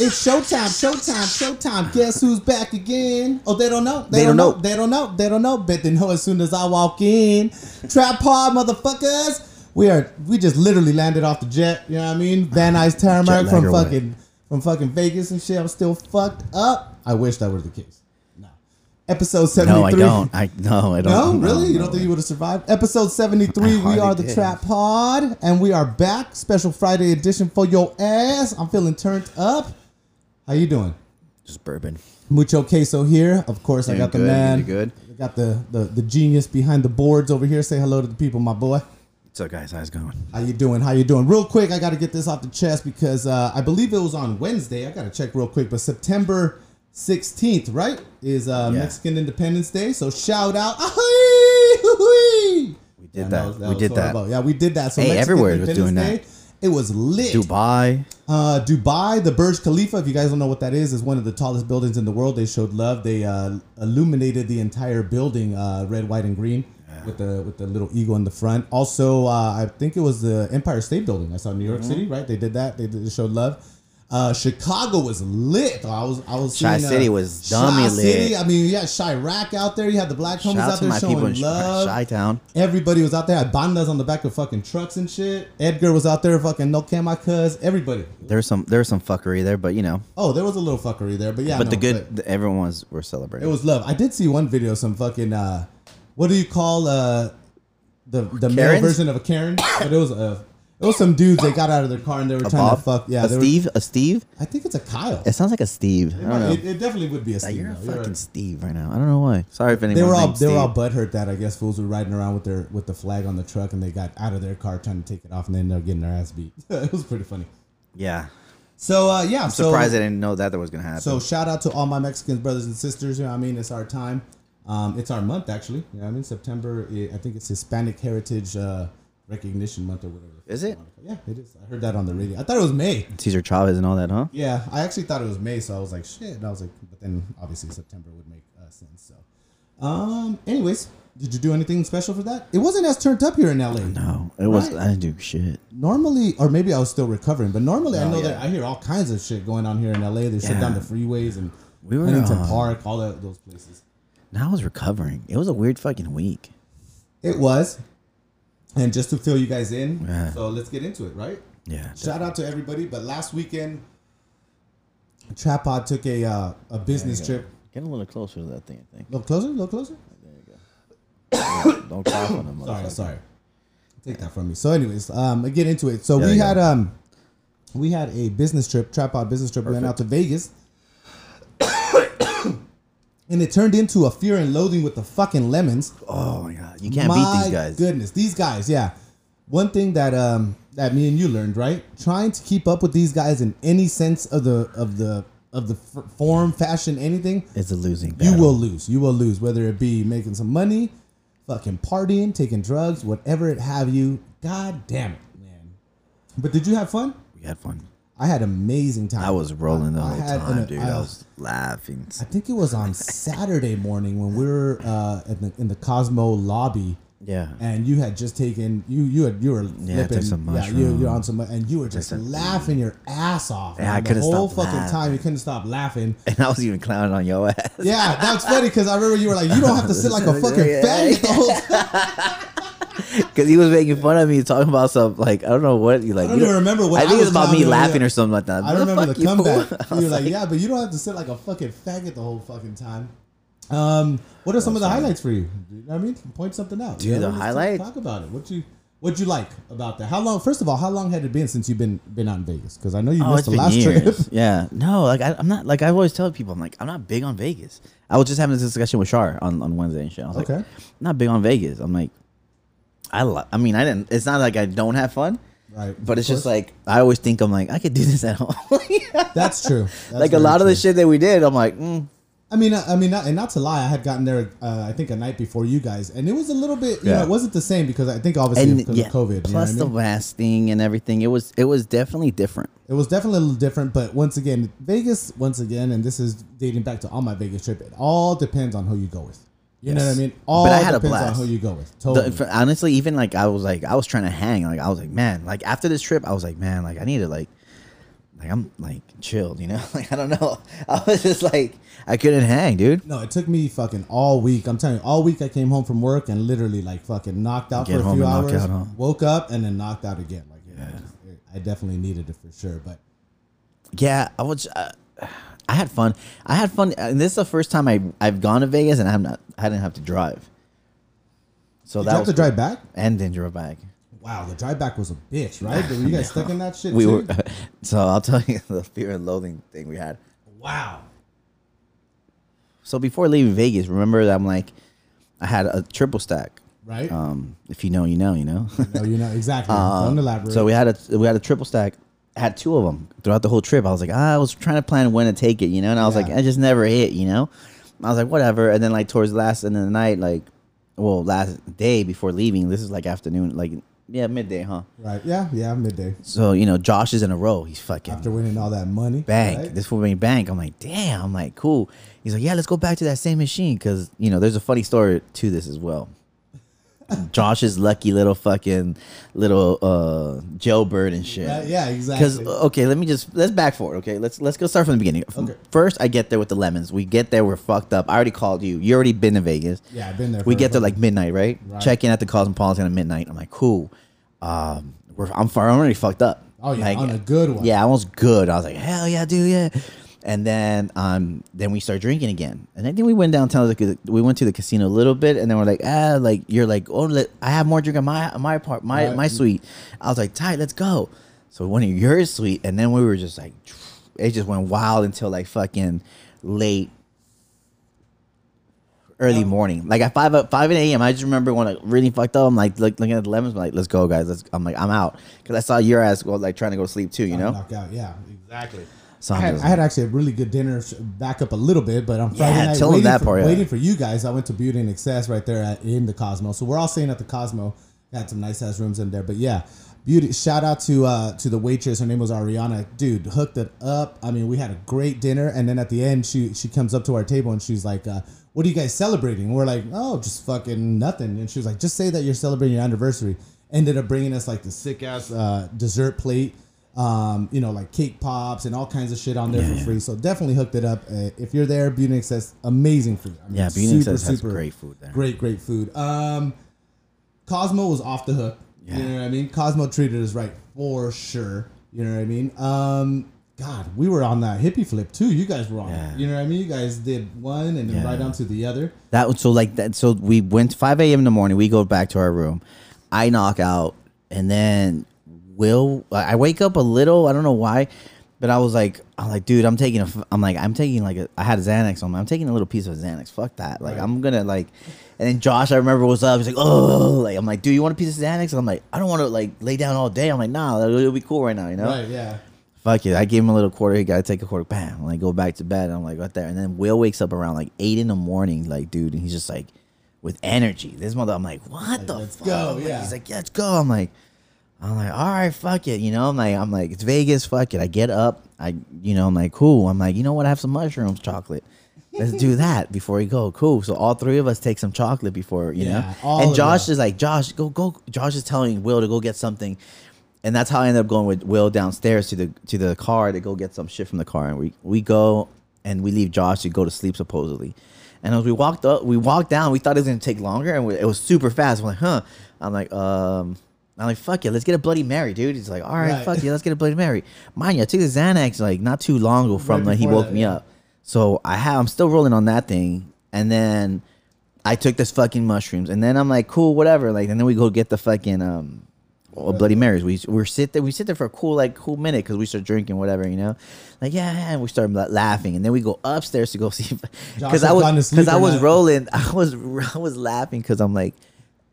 It's showtime, showtime, showtime. Guess who's back again? Oh, they don't know. They don't know. They don't know. They don't know. But they know as soon as I walk in. Trap pod, motherfuckers. We are. We just literally landed off the jet. You know what I mean? Van Nuys Tarmac from fucking from fucking Vegas and shit. I'm still fucked up. I wish that were the case. No. Episode seventy three. No. I don't. I no, I don't. No, really? you don't think you would have survived? Episode 73, we are the did. Trap Pod, and we are back. Special Friday edition for your ass. I'm feeling turned up. How you doing? just bourbon? Mucho queso here. Of course, I Doing got the good, man. you good? I got the, the the genius behind the boards over here. Say hello to the people, my boy. What's up, guys? How's it going? How you doing? How you doing? Real quick, I got to get this off the chest because uh, I believe it was on Wednesday. I got to check real quick, but September 16th, right, is uh, Yeah. Mexican Independence Day. So shout out. We We did that. We did that. Yeah, we did that. So Hey, Mexican everywhere was Independence doing Day, It was lit. Dubai. Uh, Dubai, the Burj Khalifa. If you guys don't know what that is, is one of the tallest buildings in the world. They showed love. They uh, illuminated the entire building, uh, red, white, and green, with the with the little eagle in the front. Also, uh, I think it was the Empire State Building. I saw New York Mm-hmm. City, right? They did that. They, did, they showed love. Uh, Chicago was lit. I was I was Chi seeing, uh, City was dummy Chi lit. City. I mean, you had Chirac out there. You had the black homies out out there showing in love. Chi Town. Everybody was out there. Had bandas on the back of fucking trucks and shit. Edgar was out there, fucking no can my cuz. Everybody. There's some there's some fuckery there, but you know, Oh, there was a little fuckery there, but yeah. but no, the good, the, everyone was were celebrating. it was love. I did see one video, some fucking uh, what do you call uh, the the male version of a Karen? but it was uh, it was some dudes. They got out of their car and they were a trying Bob, to fuck. Yeah, a they were- Steve, a Steve. I think it's a Kyle. It sounds like a Steve. I don't know. It, it definitely would be a Like, Steve. you're a though. fucking You're- Steve right now. I don't know why. Sorry if anyone. they were all they were all butthurt that I guess fools were riding around with their with the flag on the truck and they got out of their car trying to take it off and then they're getting their ass beat. it was pretty funny. Yeah, So uh, yeah, I'm so, surprised I didn't know that that was gonna happen. So shout out to all my Mexican brothers and sisters. You know what I mean? It's our time. Um, it's our month actually. You know what I mean? September. i- I think it's Hispanic Heritage uh, Recognition Month or whatever. Is it? Yeah, it is. I heard that on the radio. I thought it was May. Cesar Chavez and all that, huh? Yeah, I actually thought it was May, so I was like, shit. And I was like, but then obviously September would make uh, sense. So, um, anyways, did you do anything special for that? It wasn't as turned up here in LA. No, it was. Right. I didn't do shit. Normally, or maybe I was still recovering, but normally I Oh, know yeah. that I hear all kinds of shit going on here in LA. They shut Yeah. down the freeways and We were, Huntington uh, Park, all that, those places. Now I was recovering. It was a weird fucking week. It was. And just to fill you guys in, Yeah. so let's get into it, right? Yeah. Shout out to everybody. But last weekend, Trapod took a uh, a business trip. Get a little closer to that thing. I think. A little closer, a little closer. There you go. Don't cough on them. Sorry, sorry. Take that from me. So, anyways, um, I get into it. So Yeah, we had um, we had a business trip, Trapod business trip. We went out to Vegas. And it turned into a fear and loathing with the fucking lemons. Oh my god, you can't My beat these guys. Goodness, these guys, yeah. One thing that um that me and you learned, right? Trying to keep up with these guys in any sense of the of the of the f- form, fashion, anything, It's a losing. you will lose. You will lose, whether it be making some money, fucking partying, taking drugs, whatever it have you. God damn it, man. But did you have fun? We had fun. I had amazing time. I was rolling the I whole had time, an- dude. I- I was laughing. I think it was on Saturday morning when we were uh, in the in the Cosmo lobby. Yeah. and you had just taken you you had you were Yeah, I some yeah you you're on some and you were just some- laughing your ass off Yeah. I couldn't whole stop fucking time you couldn't stop laughing And I was even clowning on your ass. yeah that's funny because I remember you were like you don't have to sit like a fucking faggot the whole time Because he was making fun of me, talking about some, like, I don't know what. You like, I don't you even remember what I think it's was about me laughing or something like that. I don't remember the comeback you were was like yeah but you don't have to sit like a fucking faggot the whole fucking time um what are some of the highlights for you you know what I mean point something out Dude, the let's talk- highlight- talk about it what you what you like about that how long first of all how long had it been since you've been been out in Vegas because I know you Oh, missed the last years. trip Yeah, no, like I, I'm not like I always tell people, I'm like I'm not big on Vegas. I was just having this discussion with Shar on, on Wednesday and shit. I was like, Okay. I'm not big on Vegas. I'm like, I li- I mean, I didn't. It's not like I don't have fun, right but it's just like I always think I'm like I could do this at home. That's true. That's like a lot of the shit that we did, I'm like, mm, I mean, I I mean, not, and not to lie, I had gotten there. Uh, I think a night before you guys, and it was a little bit. You Yeah. know, it wasn't the same because I think obviously and because yeah, of COVID. plus you know the I mean? last thing and everything. It was it was definitely different. it was definitely a little different. But once again, Vegas, once again, and this is dating back to all my Vegas trip. It all depends on who you go with. You know what I mean? All But I had a depends on blast. who you go with. Totally. for- honestly, even like I was like I was trying to hang. Like I was like, man, like after this trip, I was like, man, like I need to like like I'm like chilled, you know. Like I don't know. I was just like I couldn't hang, dude. No, it took me fucking all week. I'm telling you, all week I came home from work and literally like fucking knocked out Get for a few hours. out, huh? Woke up and then knocked out again. Like, yeah, I definitely needed it for sure. But Yeah, I was. Uh, I had fun. I had fun, and this is the first time I I've gone to Vegas and I'm not. I didn't have to drive. So you that have was to drive back. and then drove back. Wow, the drive back was a bitch, right? Were you guys stuck in that shit? We too? were. So I'll tell you the fear and loathing thing we had. Wow. So before leaving Vegas, remember that I'm like, I had a triple stack. Right. Um, if you know, you know, you know. no, you know exactly. Uh. So we had a we had a triple stack. Had two of them throughout the whole trip. I was like, ah, I was trying to plan when to take it, you know, and I was Yeah. like, I just never hit, you know. I was like, whatever. And then like towards the last end of the night, like, well, last day before leaving, this is like afternoon, like yeah, midday, huh? right. Yeah. Yeah. Midday So you know, Josh is in a row. He's fucking after winning all that money. bank. right? This for me bank. I'm like, damn. I'm like, cool. He's like, yeah, let's go back to that same machine because you know, there's a funny story to this as well. Josh's lucky little fucking little uh jailbird and shit. Right, yeah. Exactly. Because okay, let me just let's back forward. Okay, let's let's go start from the beginning. Okay. First, I get there with the lemons. We get there, we're fucked up. I already called you. You already been to Vegas. yeah, I've been there. We get there like midnight, right? Right. Check in at the Cosmopolitan at midnight. I'm like, cool. Um, we're I'm far I'm already fucked up. Oh yeah, Like, on a good one. yeah, I was good. I was like, hell yeah, dude, yeah. And then um then we start drinking again. And I think we went downtown. Like, we went to the casino a little bit, and then we're like, ah, like you're like, oh, let, I have more drink on my my part, my Right. my suite. I was like, tight, let's go. So we went to your suite, and then we were just like, it just went wild until like fucking late. Early morning, like at five five a.m. I just remember when i really fucked up. I'm like look, looking at the lemons, I'm like let's go, guys. Let's. I'm like I'm out because I saw your ass go like trying to go to sleep too. You know. Knocked out. Yeah. Exactly. So I had, I had actually a really good dinner. Back up a little bit, but on Friday Yeah, night, tell waiting, that for, part, yeah. waiting for you guys, I went to Beauty and Essex right there at, in the Cosmo. So we're all staying at the Cosmo. Had some nice ass rooms in there, but yeah, beauty. Shout out to uh to the waitress. Her name was Ariana. Dude, hooked it up. I mean, we had a great dinner, and then at the end, she she comes up to our table and she's like, uh, "What are you guys celebrating?" And we're like, "Oh, just fucking nothing." And she was like, "Just say that you're celebrating your anniversary." Ended up bringing us like the sick ass uh, dessert plate um, you know, like cake pops and all kinds of shit on there for free. So definitely hooked it up. Uh, if you're there, Beauty and Essex, amazing food. I mean, Yeah, Beauty and Essex has great food there. Great, great food. Um, Cosmo was off the hook. Yeah. You Yeah. know what I mean? Cosmo treated us right for sure. You know what I mean? Um, God, we were on that hippie flip too. You guys were on. Yeah. You know what I mean? You guys did one and then Yeah. right on to the other. That was so like that. So we went 5 a.m. in the morning. We go back to our room. I knock out, and then Will. I wake up a little. I don't know why, but I was like, I'm like, dude, I'm taking a. I'm like, I'm taking like a. I had a Xanax on me. I'm taking a little piece of Xanax. Fuck that. Like Right. I'm gonna like. And then Josh, I remember was up. He's like, oh, like I'm like, dude, you want a piece of Xanax? I'm like, I don't want to like lay down all day. I'm like, nah, it'll, it'll be cool right now, you know. Right? Yeah. Fuck it. I gave him a little quarter. He got to take a quarter. Bam. Like go back to bed. I'm like right there. And then Will wakes up around like eight in the morning. Like dude, and he's just like with energy. This mother. I'm like, what the let's fuck? go, Like, yeah. He's like, yeah, let's go. I'm like, I'm like, all right, fuck it. You know, I'm like, I'm like, it's Vegas. Fuck it. I get up. I, you know, I'm like, cool. I'm like, you know what? I have some mushrooms, chocolate. Let's do that before we go. Cool. So all three of us take some chocolate before, you Yeah, know. And Josh is like, Josh, go, go. Josh is telling Will to go get something and that's how I ended up going with Will downstairs to the to the car to go get some shit from the car, and we we go and we leave Josh to go to sleep supposedly. And as we walked up, we walked down. We thought it was gonna take longer, and we, it was super fast. I'm like, huh? I'm like, um, I'm like, fuck it, let's get a Bloody Mary, dude. He's like, all right, Right. fuck it, let's get a Bloody Mary. Mind you, I took the Xanax like not too long ago from Right when he woke that, me yeah. up. So I have, I'm still rolling on that thing, and then I took this fucking mushrooms, and then I'm like, cool, whatever. Like, and then we go get the fucking um, oh, Bloody Marys. We we sit there, we sit there for a cool like cool minute because we start drinking, whatever, you know. Like yeah, yeah, and we start la- laughing, and then we go upstairs to go see because I was gone to sleep because I was not? rolling, I was I was laughing because I'm like.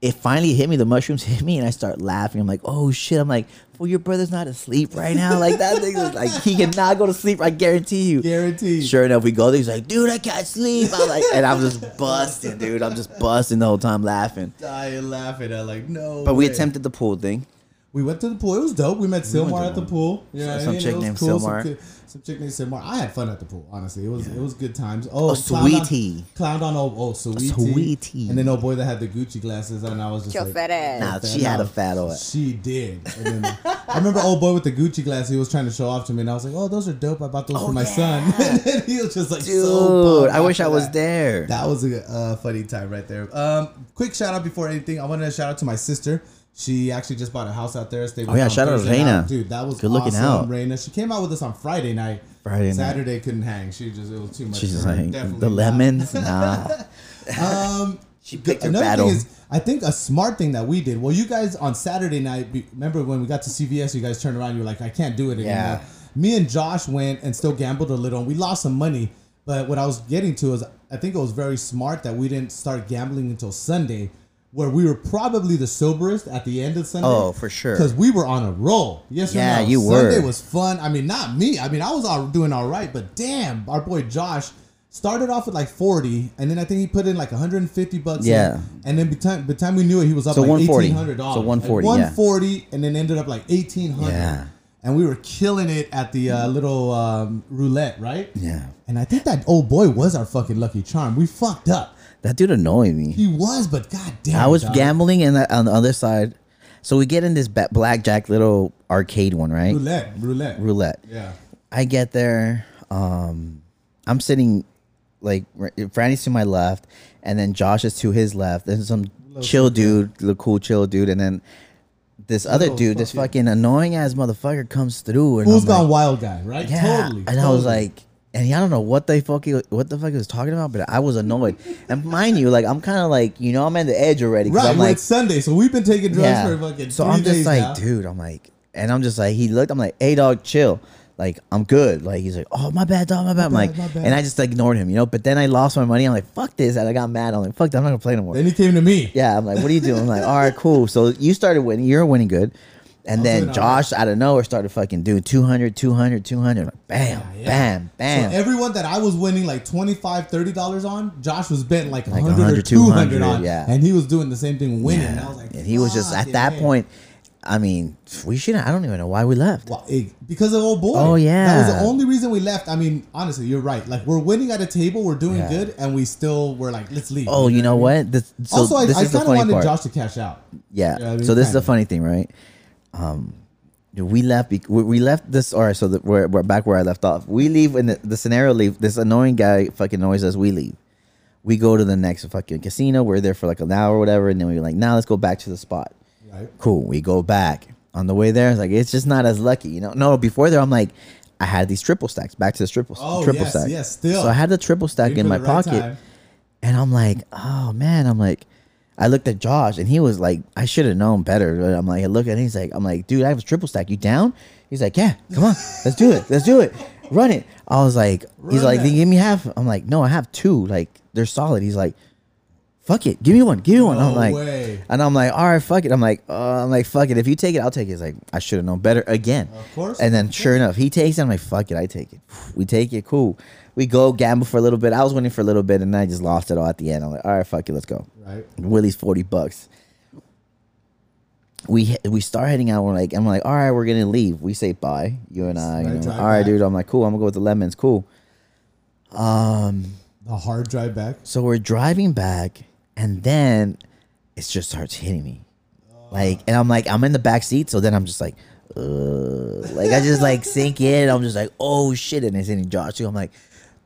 It finally hit me. The mushrooms hit me, and I start laughing. I'm like, "Oh shit!" I'm like, "Well, your brother's not asleep right now. Like that thing is like he cannot go to sleep. I guarantee you." Guarantee. Sure enough, we go there. He's like, dude, I can't sleep. I'm like, and I'm just busting, dude. I'm just busting the whole time laughing. Dying laughing I'm like no. But we attempted the pool thing. We went to the pool. It was dope. We met went Silmar to at the pool. Yeah, Some and chick it was named Some, Silmar. ki- some chick named Silmar. I had fun at the pool. Honestly, it was it was good times. Oh, Oh, clowned on- sweetie. Clowned on oh, oh sweetie. Sweetie. And then oh boy that had the Gucci glasses, and I was just Your like, fat ass. Nah, fat she had a ass. fat old. She did. And then, I remember old boy with the Gucci glasses. He was trying to show off to me, and I was like, "Oh, those are dope. I bought those Oh, for my yeah. son." and then he was just like, Dude, so I wish I was that. there. That was a uh, funny time right there. Um, quick shout out before anything. I wanted to shout out to my sister. She actually just bought a house out there. Stayed Oh, yeah, shout out to Reina. dude. That was Good looking awesome, out. Reina. She came out with us on Friday night. Friday night. Saturday couldn't hang. She just it was too much. She's just like the lemons. Nah, Um, she picked her another battle. thing is, I think a smart thing that we did. Well, you guys on Saturday night, remember when we got to CVS? You guys turned around. You were like, I can't do it anymore. Yeah. Me and Josh went and still gambled a little, and we lost some money. But what I was getting to is, I think it was very smart that we didn't start gambling until Sunday, where we were probably the soberest at the end of Sunday. Oh, for sure. Because we were on a roll. Yes Yeah, or no? you Sunday were. Sunday was fun. I mean, not me. I mean, I was all doing all right, but damn, our boy Josh started off with like 40, and then I think he put in like 150 bucks. in. Yeah. and then by the time, by the time we knew it, he was up So like 140. 1800 dollars. So 140, yeah. 140, and then ended up like 1800. Yeah. And we were killing it at the uh, little um, roulette, right? Yeah, And I think that old boy was our fucking lucky charm. We fucked up. That dude annoyed me. He was, but god damn. I was dog. gambling, and on the other side, so we get in this ba- blackjack little arcade one, right? roulette, roulette, Roulette. Yeah. I get there. Um, I'm sitting like r- Franny's to my left, and then Josh is to his left. There's some chill dude, the cool chill dude, and then this other Little dude, this fucking- fucking annoying ass motherfucker comes through. And Who's I'm like, gone wild guy, right? Yeah, Totally. and I was totally. like, and I don't know what the fuck he, what the fuck he was talking about, but I was annoyed. and mind you, like I'm kind of like you know I'm at the edge already. right, I'm like, it's Sunday, so we've been taking drugs for fucking so three I'm just like, now. dude, I'm like, and I'm just like, he looked, I'm like, hey, dog, chill. Like, I'm good. Like, he's like, oh, my bad, dog, my bad. I'm bad, like, my bad. and I just ignored him, you know. But then I lost my money. I'm like, fuck this. And I got mad. I'm like, fuck that. I'm not gonna play no more. Then he came to me. Yeah, I'm like, what are you doing? I'm like, all right, cool. So you started winning. You're winning good. And then Josh out of nowhere started fucking doing 200, 200, 200. Like, bam, Yeah. bam, bam. So everyone that I was winning like 25 $30 on, Josh was betting like, Like 100, 100, or 200 200, on. yeah. And he was doing the same thing winning. And I was like, and he was just at that A." point. I mean, we shouldn't. I don't even know why we left. Well, eh, it- because of old boy. Oh, yeah. That was the only reason we left. I mean, honestly, you're right. Like, we're winning at a table, we're doing Yeah. good, and we still were like, let's leave. Oh, you know mean? what? This, so also, I, I kind of wanted part. Josh to cash out. Yeah. Yeah, I mean, so this is the kinda. funny thing, right? Um, we left. We we left this. All right. So the, we're, we're back where I left off. We leave in the, the scenario. Leave this annoying guy fucking annoys us. We leave. We go to the next fucking casino. We're there for like an hour or whatever, and then we're like, now let's go back to the spot. Right. Cool. We go back. On the way there, it's like it's just not as lucky, you know. No, before there, I'm like, I had these triple stacks. Back to the triple Oh, triple yes, stack. yes, still. So I had the triple stack Waiting in my right pocket. time. And I'm like, oh man, I'm like, I looked at Josh and he was like, I should have known better. But I'm like, I look at him, he's like, I'm like, dude, I have a triple stack. You down? He's like, yeah, come on, let's do it, let's do it, run it. I was like, he's like, give me half. I'm like, no, I have two. Like they're solid. He's like, fuck it, give me one, give me one. I'm like, way. and I'm like, all right, fuck it. I'm like, uh, I'm like, fuck it. If you take it, I'll take it. He's like, I should have known better again. Of course. And then sure enough, he takes it. I'm like, fuck it, I take it. We take it, cool. We go gamble for a little bit. I was winning for a little bit, and then I just lost it all at the end. I'm like, all right, fuck it, let's go. Right. Willie's forty bucks. We we start heading out. We're like, I'm like, all right, we're gonna leave. We say bye, you and I. You know, all right, back. dude. I'm like, cool. I'm gonna go with the lemons. Cool. Um. The hard drive back. So we're driving back, and then it just starts hitting me, like, and I'm like, I'm in the back seat. So then I'm just like, uh, like I just like sink in. I'm just like, oh shit, and it's hitting Josh too. I'm like,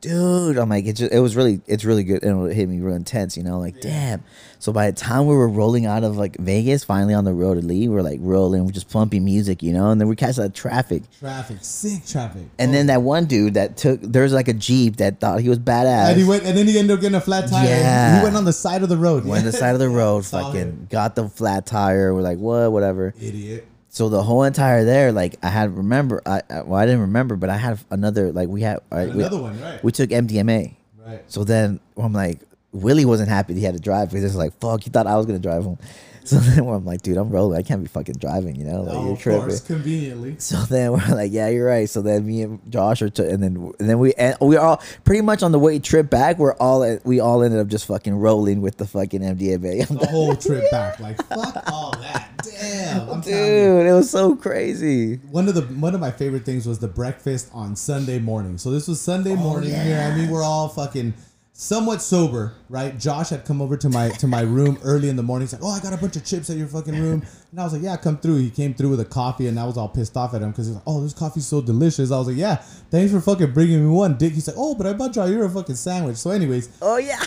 dude, I'm like, it just, it was really, it's really good, and it hit me real intense, you know, like, damn. So by the time we were rolling out of like Vegas, finally on the road to leave, we're like rolling, we're just pumping music, you know, and then we catch that traffic. Traffic. Sick traffic. And then that one dude that took there's like a jeep that thought he was badass. And he went, and then he ended up getting a flat tire. Yeah. He went on the side of the road. went on the side of the road, fucking got the flat tire. We're like, what, whatever. Idiot. So the whole entire there, like I had remember, I, I well I didn't remember, but I had another like we had right, we, Another one, right? we took MDMA. Right. So then I'm like, Willie wasn't happy that he had to drive because it's like, fuck, he thought I was gonna drive him. So then I'm like, dude, I'm rolling. I can't be fucking driving, you know? Like Oh, you're of tripping. course, conveniently. So then we're like, yeah, you're right. So then me and Josh are, t- and then and then we and we all pretty much on the way trip back. We're all we all ended up just fucking rolling with the fucking MDMA. The whole trip back. Like, fuck all that. Damn. I'm you. Dude, it was so crazy. One of the one of my favorite things was the breakfast on Sunday morning. So this was Oh, Sunday morning. You know what I mean? We're all fucking somewhat sober, right? Josh had come over to my to my room early in the morning. He's like, "Oh, I got a bunch of chips at your fucking room," and I was like, "Yeah, come through." He came through with a coffee, and I was all pissed off at him because he's like, "Oh, this coffee's so delicious." I was like, "Yeah, thanks for fucking bringing me one, dick." He's like, "Oh, but I bought you a fucking sandwich." So, anyways, Oh yeah.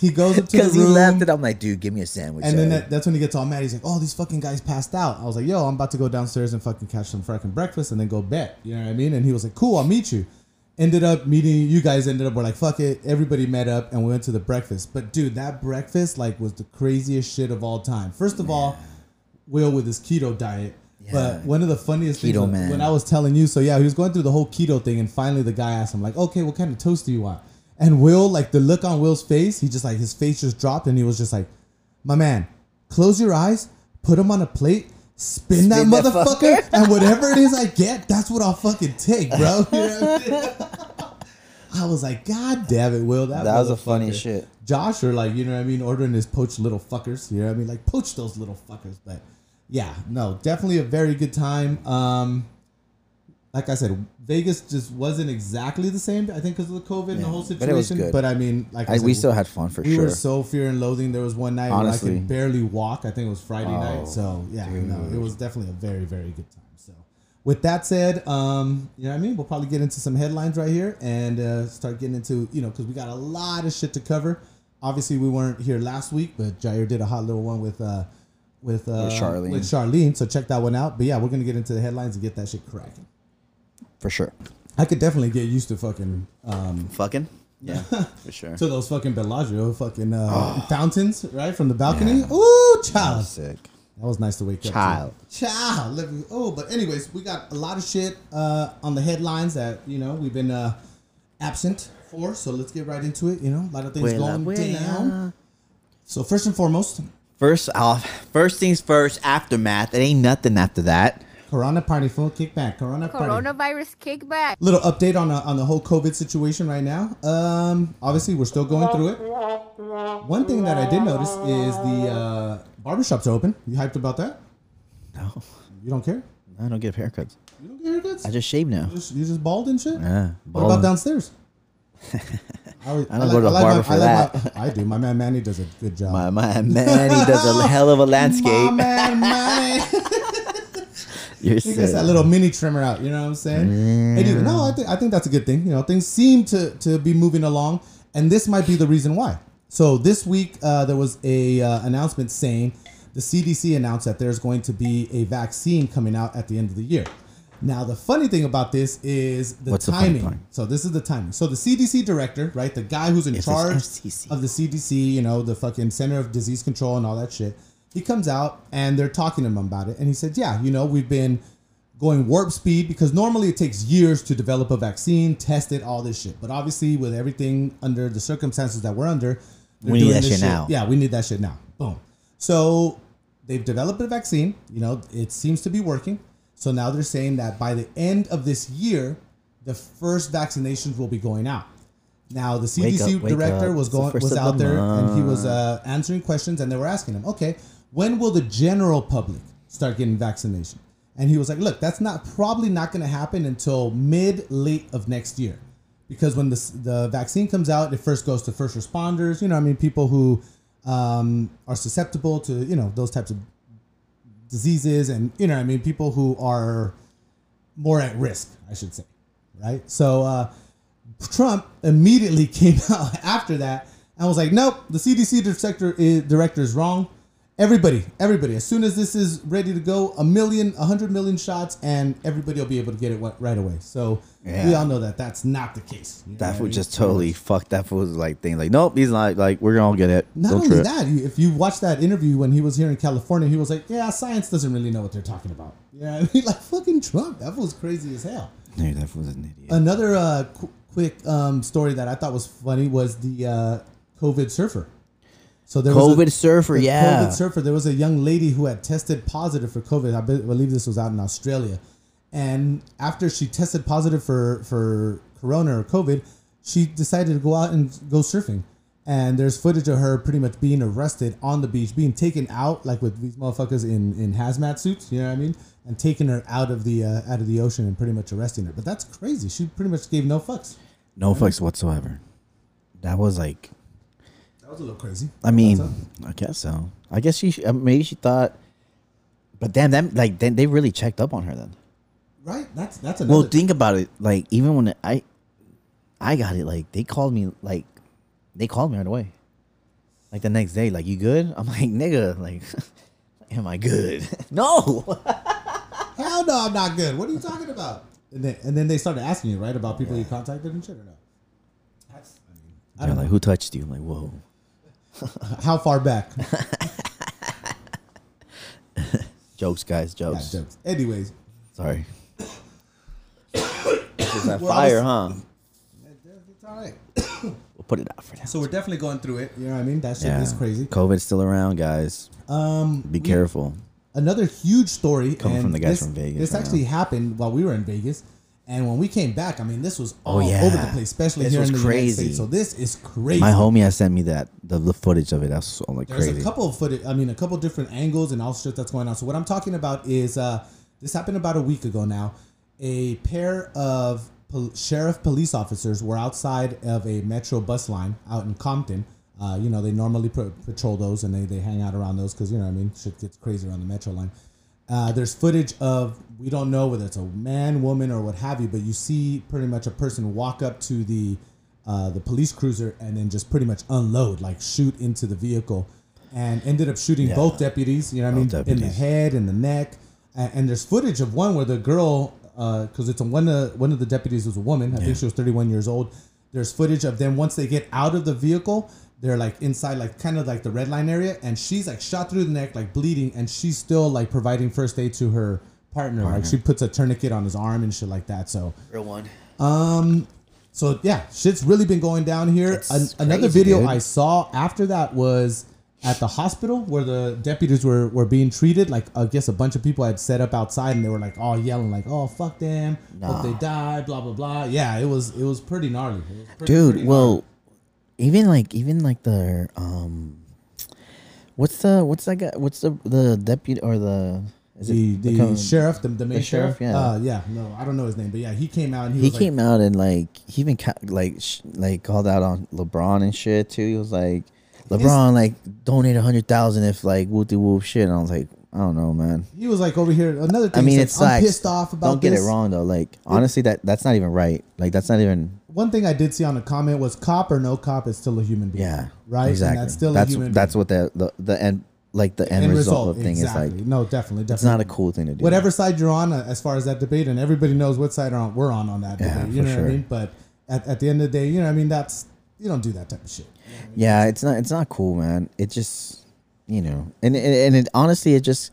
he goes up to the room. Because he left it. I'm like, dude, give me a sandwich. And then uh, that, that's when he gets all mad. He's like, "Oh, these fucking guys passed out." I was like, "Yo, I'm about to go downstairs and fucking catch some fucking breakfast and then go bet." You know what I mean? And he was like, "Cool, I'll meet you." Ended up meeting you guys. Ended up we're like, "Fuck it." Everybody met up and we went to the breakfast. But dude, that breakfast like was the craziest shit of all time. First of all, Will with his keto diet. Yeah. But one of the funniest things Keto was man. when I was telling you, so yeah, he was going through the whole keto thing, and finally the guy asked him like, "Okay, what kind of toast do you want?" And Will, like the look on Will's face, he just like his face just dropped, and he was just like, "My man, close your eyes, put them on a plate." Spin, that Spin that motherfucker, fucker." and whatever it is I get, that's what I'll fucking take, bro. You know what I mean? I was like, God damn it, Will. That, that was a funny shit. Josh or like you know what I mean, ordering his poached little fuckers. You know what I mean, like poach those little fuckers. But yeah, no, definitely a very good time. Um, like I said, Vegas just wasn't exactly the same. I think because of the COVID and the Yeah, whole but it was situation. but I mean, like I, I, said, we still had fun for we sure. We were so fear and loathing. There was one night where I Honestly. could barely walk. I think it was Friday Oh, night. So yeah, no, it was definitely a very very good time. So with that said, um, you know what I mean. We'll probably get into some headlines right here and uh, start getting into you know because we got a lot of shit to cover. Obviously, we weren't here last week, but Jair did a hot little one with. Uh, with, uh, With Charlene. with Charlene, so check that one out. But yeah, we're gonna get into the headlines and get that shit cracking. For sure. I could definitely get used to fucking um, Fucking. Yeah, for sure. to those fucking Bellagio fucking uh, fountains, right from the balcony. Ooh, child, Sick. that was nice to wake up. Child. child. Let me. Oh, but anyways, we got a lot of shit uh, on the headlines that you know we've been uh, absent for. So let's get right into it. You know, a lot of things Vuela, going vuela. down. So first and foremost, First off, first things first. Aftermath. It ain't nothing after that. Corona party full kickback. Corona party. Coronavirus kickback. Little update on uh, on the whole COVID situation right now. Um, obviously we're still going through it. One thing that I did notice is the uh, barbershops are open. You hyped about that? No, You don't care? I don't get haircuts. You don't get haircuts? I just shave now. You just, you just bald and shit? Yeah. What about downstairs? I, always- I don't go to the my- barber for I that. my- I do. My man Manny does a good job. My man, man, he does a hell of a landscape. My landscape. man Manny. You're gets that little mini trimmer out. You know what I'm saying? No, I think I think that's a good thing. You know, things seem to to be moving along, and this might be the reason why. So this week uh, there was a uh, announcement saying the CDC announced that there's going to be a vaccine coming out at the end of the year. Now the funny thing about this is the What's timing. part? so this is the timing. So the CDC director, right, the guy who's in It's charge of the CDC, you know, the fucking Center of Disease Control and all that shit. He comes out and they're talking to him about it, and he said, "Yeah, you know, we've been going warp speed because normally it takes years to develop a vaccine, test it, all this shit. But obviously, with everything under the circumstances that we're under, We need that this shit now. Yeah, we need that shit now. Boom. So they've developed a vaccine. You know, it seems to be working. So now they're saying that by the end of this year, the first vaccinations will be going out. Now the Wake CDC up, wake director up. was going was out the there and he was uh, answering questions and they were asking him, okay, when will the general public start getting vaccination? And he was like, look, that's not probably not going to happen until mid late of next year, because when the the vaccine comes out, it first goes to first responders. You know, I mean, people who um, are susceptible to you know those types of diseases, and you know, I mean, people who are more at risk, I should say, right? So uh, Trump immediately came out after that and was like, "Nope, the CDC director is, director is wrong. Everybody, everybody, as soon as this is ready to go, a million, a hundred million shots, and everybody will be able to get it right away." So we all know that that's not the case. You know That I mean? just totally fucked that fool's like thing. Like, nope, he's not like we're gonna all get it. Not Don't only trip. that, if you watch that interview when he was here in California, he was like, "Yeah, science doesn't really know what they're talking about." Yeah, I mean, like fucking Trump. That was crazy as hell. Dude, that fool's an idiot. Another uh, qu- quick um, story that I thought was funny was the uh, COVID surfer. So there was COVID a, surfer, the yeah. COVID surfer. There was a young lady who had tested positive for COVID. I believe this was out in Australia, and after she tested positive for for corona or COVID, she decided to go out and go surfing. and there's footage of her pretty much being arrested on the beach, being taken out like with these motherfuckers in in hazmat suits. You know what I mean? And taking her out of the uh, out of the ocean and pretty much arresting her. But that's crazy. She pretty much gave no fucks. No fucks whatsoever. That was like, was a little crazy. I mean, I guess so. I guess she uh, maybe she thought, but damn, that like then they really checked up on her then. right. That's that's another. Well, think about it. Like even when I, I got it. Like they called me. Like they called me right away. Like the next day. Like you good? I'm like nigga. Like, am I good? no. Hell no, I'm not good. What are you talking about? And then and then they started asking you right about people you contacted and shit or no? That's I mean I They're don't like, know who touched you? I'm like, whoa. how far back. Jokes, guys. Yeah, Jokes. jokes. Anyways, Sorry. It's that We're fire, huh? it's all right. We'll put it out for now. So we're definitely going through it. You know what I mean? That shit Yeah. is crazy. COVID's still around, guys. Um, Be careful. another huge story Coming from the guys this, from Vegas This right actually now. happened while we were in Vegas, and when we came back, I mean, this was Oh, all yeah. over the place, especially This here in the United crazy. States. So this is crazy. My homie has sent me that the, the footage of it. That's so like There's crazy. a couple of footage. I mean, a couple different angles and all shit that's going on. So what I'm talking about is uh, this happened about a week ago now. A pair of pol- sheriff police officers were outside of a metro bus line out in Compton. Uh, you know, they normally pro- patrol those and they, they hang out around those because you know what I mean shit gets crazy around the metro line. Uh, there's footage of we don't know whether it's a man, woman, or what have you, but you see pretty much a person walk up to the uh, the police cruiser and then just pretty much unload, like shoot into the vehicle, and ended up shooting Yeah. both deputies. You know what I mean, Both in the head, in the neck, and, and there's footage of one where the girl, because it's a, one of one of the deputies was a woman. I Yeah. think she was 31 years old. There's footage of them once they get out of the vehicle. They're like inside, like kind of like the red line area, and she's like shot through the neck, like bleeding, and she's still like providing first aid to her partner. Like she puts a tourniquet on his arm and shit like that. So, Real one. um, so yeah, shit's really been going down here. It's An- another crazy, video dude. I saw after that was at the hospital where the deputies were, were being treated. Like I guess a bunch of people had set up outside and they were like all yelling like, "Oh fuck them, hope they die," blah blah blah. Yeah, it was it was pretty gnarly. Was pretty- Dude, pretty well, even like even like the um, what's the what's that guy? What's the the deputy or the is the the com- sheriff, the, the main the sheriff, sheriff, yeah. uh, yeah, no, I don't know his name, but yeah, he came out and he, He came out and like he even ca- like sh- like called out on LeBron and shit too. He was like, LeBron like donate a hundred thousand if like de whoop shit. And I was like, I don't know, man. he was like over here. Another thing, I mean, it's I'm like pissed off about. Don't get this. it wrong though. Like honestly, that that's not even right. Like that's not even One thing I did see on the comment was cop or no cop is still a human being. yeah. right. Exactly. And that's still that's a human. that's being. what the, the the end like the end, End result, of thing exactly. is like. no, definitely, definitely. It's not a cool thing to do. whatever side you're on uh, as far as that debate, and everybody knows what side on, we're on on that Yeah, debate. You for know what. I mean? But at, at the end of the day, you know, what I mean, that's you don't do that type of shit. Yeah, it's not it's not cool, man. It just you know, and and, and it honestly it just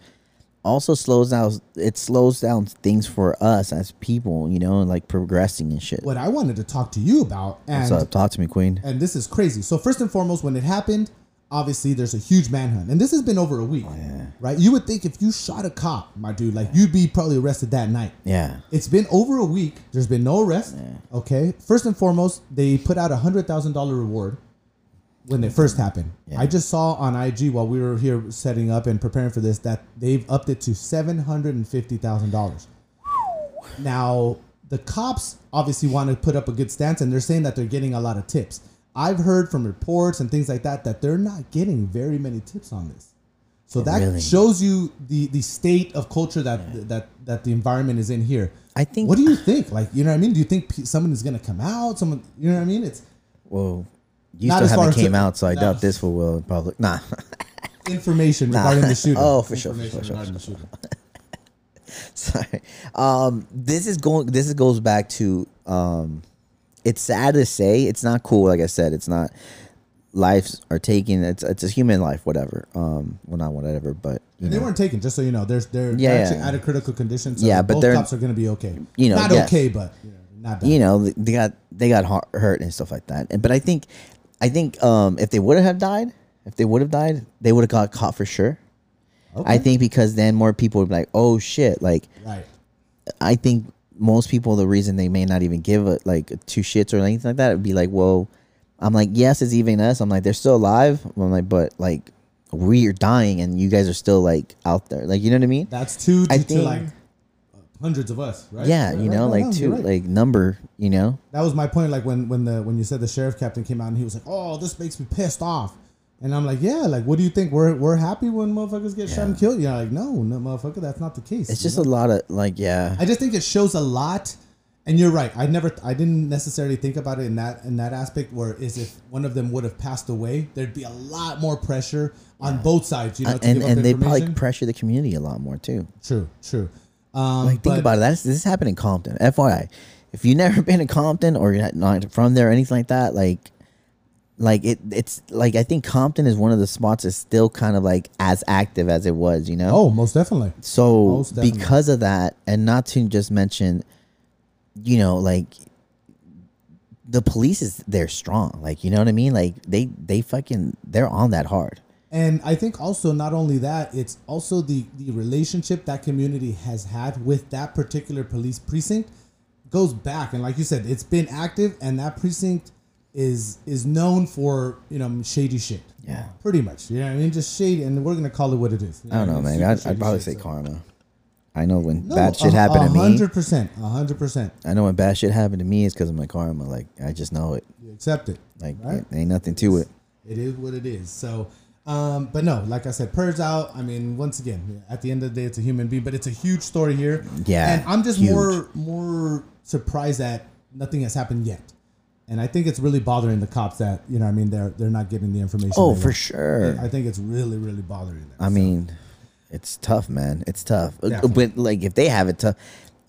also slows down it slows down things for us as people, you know, like progressing and shit. What I wanted to talk to you about, and up? Talk to me, Queen. and this is crazy. So first and foremost, when it happened, obviously there's a huge manhunt, and this has been over a week, Oh, yeah. right? You would think if you shot a cop, my dude, like you'd be probably arrested that night. Yeah. It's been over a week. There's been no arrest. Okay. First and foremost, they put out a hundred thousand dollar reward when it first happened. Yeah. I just saw on IG while we were here setting up and preparing for this that they've upped it to seven hundred and fifty thousand dollars. Now the cops obviously want to put up a good stance, and they're saying that they're getting a lot of tips. I've heard from reports and things like that that they're not getting very many tips on this. So that Really? shows you the the state of culture that that that the environment is in here. I think What do you think? Like, you know what I mean? Do you think someone is gonna come out? Someone, you know what I mean? It's well you Not still as far haven't as came the- out, so I no. doubt this will will probably nah. information regarding the shooting. Oh, for sure, for Information sure, for regarding the shooting. Sorry. Um, this is going. This is, goes back to. Um, it's sad to say. It's not cool. Like I said, it's not. Lives are taken. It's it's a human life. Whatever. Um, well, not whatever, but you They know. weren't taken, just so you know. There's they're, Yeah, they're actually yeah. out of critical condition. So Yeah, but both they're- cops are gonna be okay. You know, not yes. okay, but you know, not bad. you know they got they got har- hurt and stuff like that. And- But I think, I think um, if they would have died, if they would have died, they would have got caught for sure. Okay. I think because then more people would be like, oh shit, like right. I think most people the reason they may not even give it like two shits or anything like that would be like, well, I'm like, yes, it's even us. I'm like, they're still alive. I'm like, but like, we're dying, and you guys are still like out there. Like, you know what I mean? That's too. to, I to think- like hundreds of us, right? Yeah, you right, know, right, like two, right. like number. You know, that was my point. Like when when the when you said the sheriff captain came out and he was like, "Oh, this makes me pissed off," and I'm like, "Yeah, like what do you think? We're we're happy when motherfuckers get shot and killed." You're like, "No, no, motherfucker, that's not the case." it's just know? a lot of like, yeah, I just think it shows a lot. And you're right. I never, I didn't necessarily think about it in that in that aspect. Where is if one of them would have passed away, there'd be a lot more pressure on both sides. You know, Uh, and and they probably pressure the community a lot more too. true, true. Um, Like think about it. That's this happened in Compton. FYI, if you've never been to Compton or you're not from there or anything like that, like, like it, it's like I think Compton is one of the spots that's still kind of like as active as it was. You know. Oh, most definitely. So Most definitely. because of that, and not to just mention, you know, like the police is they're strong. Like you know what I mean? Like they they fucking they're on that hard. And I think also not only that, it's also the the relationship that community has had with that particular police precinct goes back. And like you said, it's been active, and that precinct is is known for you know shady shit. Yeah. pretty much. You know I mean? Just shady, and we're gonna call it what it is. You I don't know, man. I'd, I'd probably shit, say so- karma. I know when No, bad shit a- happened to me. hundred percent, hundred percent. I know when bad shit happened to me is because of my karma. Like I just know it. You accept it. Like Right. it ain't nothing to it. It is what it is. So, um, but no, like I said, purge out. I mean, once again, at the end of the day, it's a human being, but it's a huge story here. Yeah, and I'm just huge. more more surprised that nothing has happened yet. And I think it's really bothering the cops that you know. I mean, they're they're not getting the information. Oh, for want. sure. I think it's really really bothering them. I mean, it's tough, man. It's tough. Uh, Definitely. But like, if they have it tough,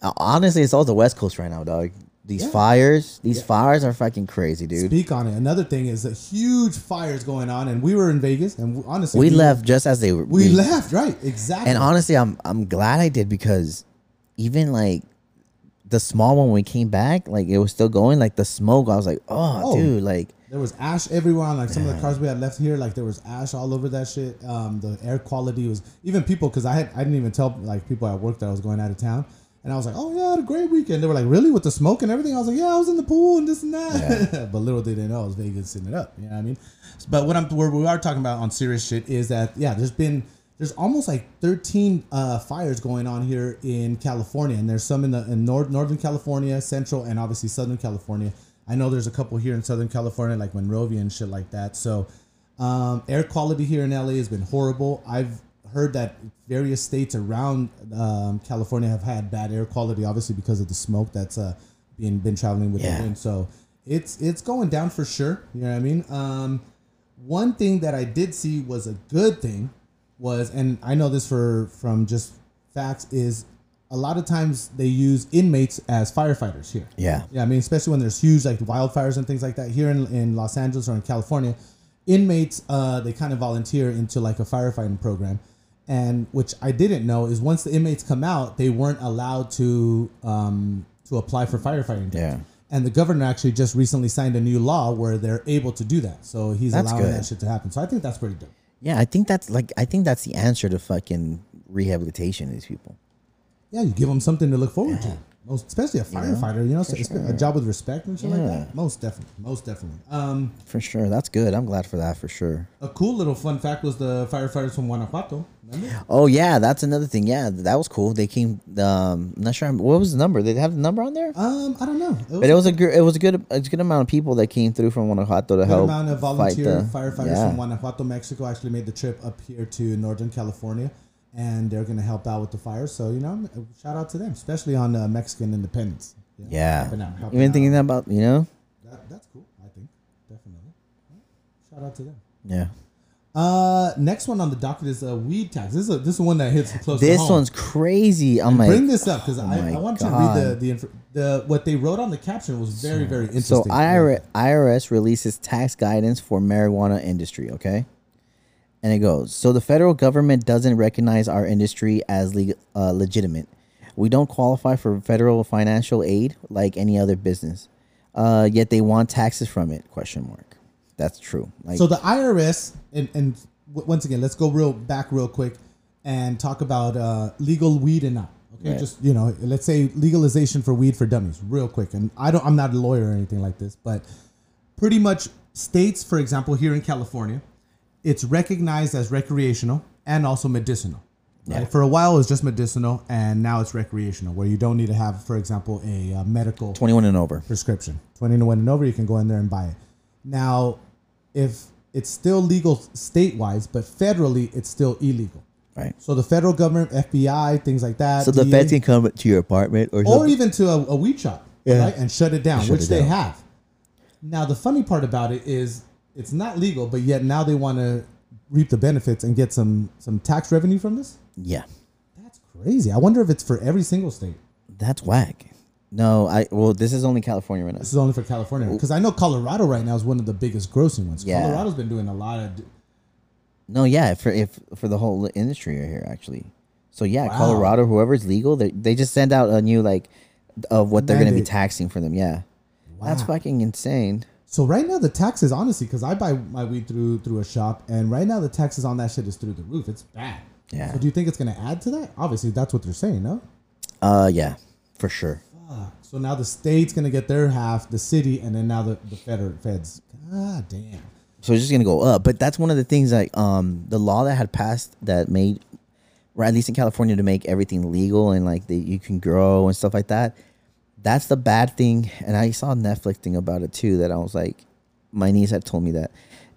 uh, honestly, it's all the West Coast right now, dog. These Yeah. fires, these fires are fucking crazy, dude. Speak on it. Another thing is a huge fires going on, and we were in Vegas, and honestly, we left just as they were. We left, right? Exactly. and honestly, I'm I'm glad I did because even like the small one when we came back, like it was still going. Like the smoke, I was like, oh, Oh. dude, like There was ash everywhere on like some of the cars we had left here. Like there was ash all over that shit. Um, the air quality was even people because I had I didn't even tell like people at work that I was going out of town, and I was like, oh yeah, I had a great weekend. They were like, really with the smoke and everything. I was like, yeah, I was in the pool and this and that. but little did they know I was Vegas sitting it up. You know what I mean? But what I'm where we are talking about on serious shit is that yeah, there's been there's almost like 13 uh, fires going on here in California, and there's some in the in North, Northern California, Central, and obviously Southern California. I know there's a couple here in Southern California, like Monrovia and shit like that. So, um, air quality here in LA has been horrible. I've heard that various states around um, California have had bad air quality, obviously because of the smoke that's uh, being been traveling with Yeah. the wind. So it's it's going down for sure. You know what I mean? Um, one thing that I did see was a good thing was, and I know this for from just facts, is a lot of times they use inmates as firefighters here. yeah, Yeah, I mean, especially when there's huge like wildfires and things like that here in, in Los Angeles or in California, inmates uh, they kind of volunteer into like a firefighting program, and which I didn't know is once the inmates come out, they weren't allowed to um, to apply for firefighting. jobs. Yeah. And the governor actually just recently signed a new law where they're able to do that. So he's That's allowing good. that shit to happen. So I think that's pretty dope. yeah. I think that's like I think that's the answer to fucking rehabilitation of these people. Yeah, you give them something to look forward to. Most, especially a firefighter, you know, so it's a job with respect and shit like that. Most definitely, most definitely. Um, For sure, that's good. I'm glad for that for sure. A cool little fun fact was the firefighters from Guanajuato. Remember? Oh yeah, that's another thing. Yeah, that was cool. They came. Um, I'm not sure what was the number. Did they have the number on there? Um, I don't know. It was But it was a good. It was a good. A good amount of people that came through from Guanajuato to good help amount of fight volunteer the firefighters yeah. from Guanajuato, Mexico, actually made the trip up here to Northern California, and they're going to help out with the fires. So you know, shout out to them, especially on uh, Mexican independence. You know, Yeah. helping out, helping Even out. thinking about you know. That, that's cool. I think definitely. Shout out to them. Yeah. Uh, next one on the docket is a weed tax. This is a, this is one that hits close. to This one's crazy. I'm Bring like, this up because I, I want you to read the the, inf- the what they wrote on the caption was very very interesting. so. IRS, IRS releases tax guidance for marijuana industry. Okay. And it goes, so the federal government doesn't recognize our industry as leg- uh, legitimate. We don't qualify for federal financial aid like any other business. Uh, yet they want taxes from it? Question mark. That's true. Like, So the IRS and and w- once again, let's go real back real quick and talk about uh, legal weed and not. Okay, Right. just you know, let's say legalization for weed for dummies, real quick. And I don't, I'm not a lawyer or anything like this, but pretty much states, for example, here in California, it's recognized as recreational and also medicinal. Right? For a while, it was just medicinal, and now it's recreational, where you don't need to have, for example, a uh, medical 21 and over. prescription. 21 and over, you can go in there and buy it. Now, if it's still legal state wise, but federally, it's still illegal. Right. So the federal government, FBI, things like that. So the DEA, feds can come to your apartment or or something. even to a, a weed shop, Yeah. right, and shut it down, Shut which it they down. have. Now the funny part about it is it's not legal, but yet now they want to reap the benefits and get some some tax revenue from this. yeah. That's crazy. I wonder if it's for every single state. That's whack. No, I well, this is only California right now. This is only for California because I know Colorado right now is one of the biggest grossing ones. Yeah. Colorado's been doing a lot of. No, yeah, for if for the whole industry right here actually. So yeah, Wow. Colorado, whoever's legal, they they just send out a new like of what they're gonna be taxing for them. Yeah, that's fucking insane. So right now the taxes, honestly, because I buy my weed through through a shop, and right now the taxes on that shit is through the roof. It's bad. Yeah. So do you think it's gonna add to that? Obviously, that's what they're saying, no? Uh, yeah, for sure. Fuck. So now the state's gonna get their half, the city, and then now the the federal feds. God damn. So it's just gonna go up. But that's one of the things like um the law that had passed that made, or at least in California, to make everything legal and like that you can grow and stuff like that. That's the bad thing. And I saw a Netflix thing about it too. That I was like, my niece had told me that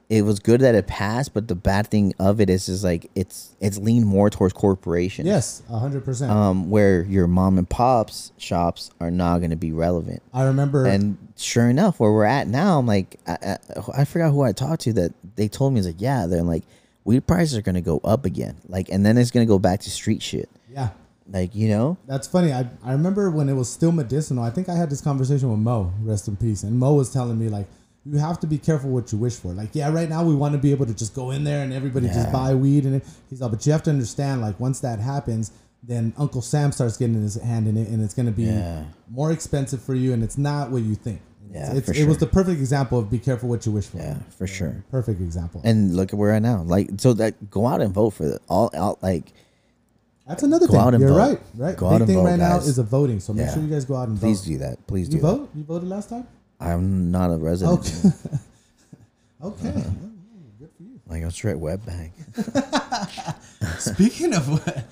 it was good that it passed, but the bad thing of it is just like it's it's leaned more towards corporations. Yes, hundred percent. Um, where your mom and pops shops are not going to be relevant. I remember. And sure enough, where we're at now, I'm like, I, I, I forgot who I talked to that they told me, is like, yeah, they're like, weed prices are going to go up again. Like, and then it's going to go back to street shit. yeah, Like, you know? that's funny. I I remember when it was still medicinal. I think I had this conversation with Mo, rest in peace, and Mo was telling me like. You have to be careful what you wish for. Like, yeah, right now we want to be able to just go in there and everybody just buy weed and it. He's like, but you have to understand, like, once that happens, then Uncle Sam starts getting his hand in it, and it's going to be Yeah. more expensive for you, and it's not what you think. Yeah, it's, for it was the perfect example of be careful what you wish for. Yeah, for sure. Perfect example. And look at where at now. Like, so that go out and vote for the all out. Like, That's another Go thing. You're vote. right. Right. Go Big out and thing vote, right now is the voting. So make Yeah. sure you guys go out and vote. please vote. do that. Please You do that. vote? You voted last time? I'm not a resident. Okay. okay. Uh-huh. Good for you. Like, I'm straight web bag. Speaking of what,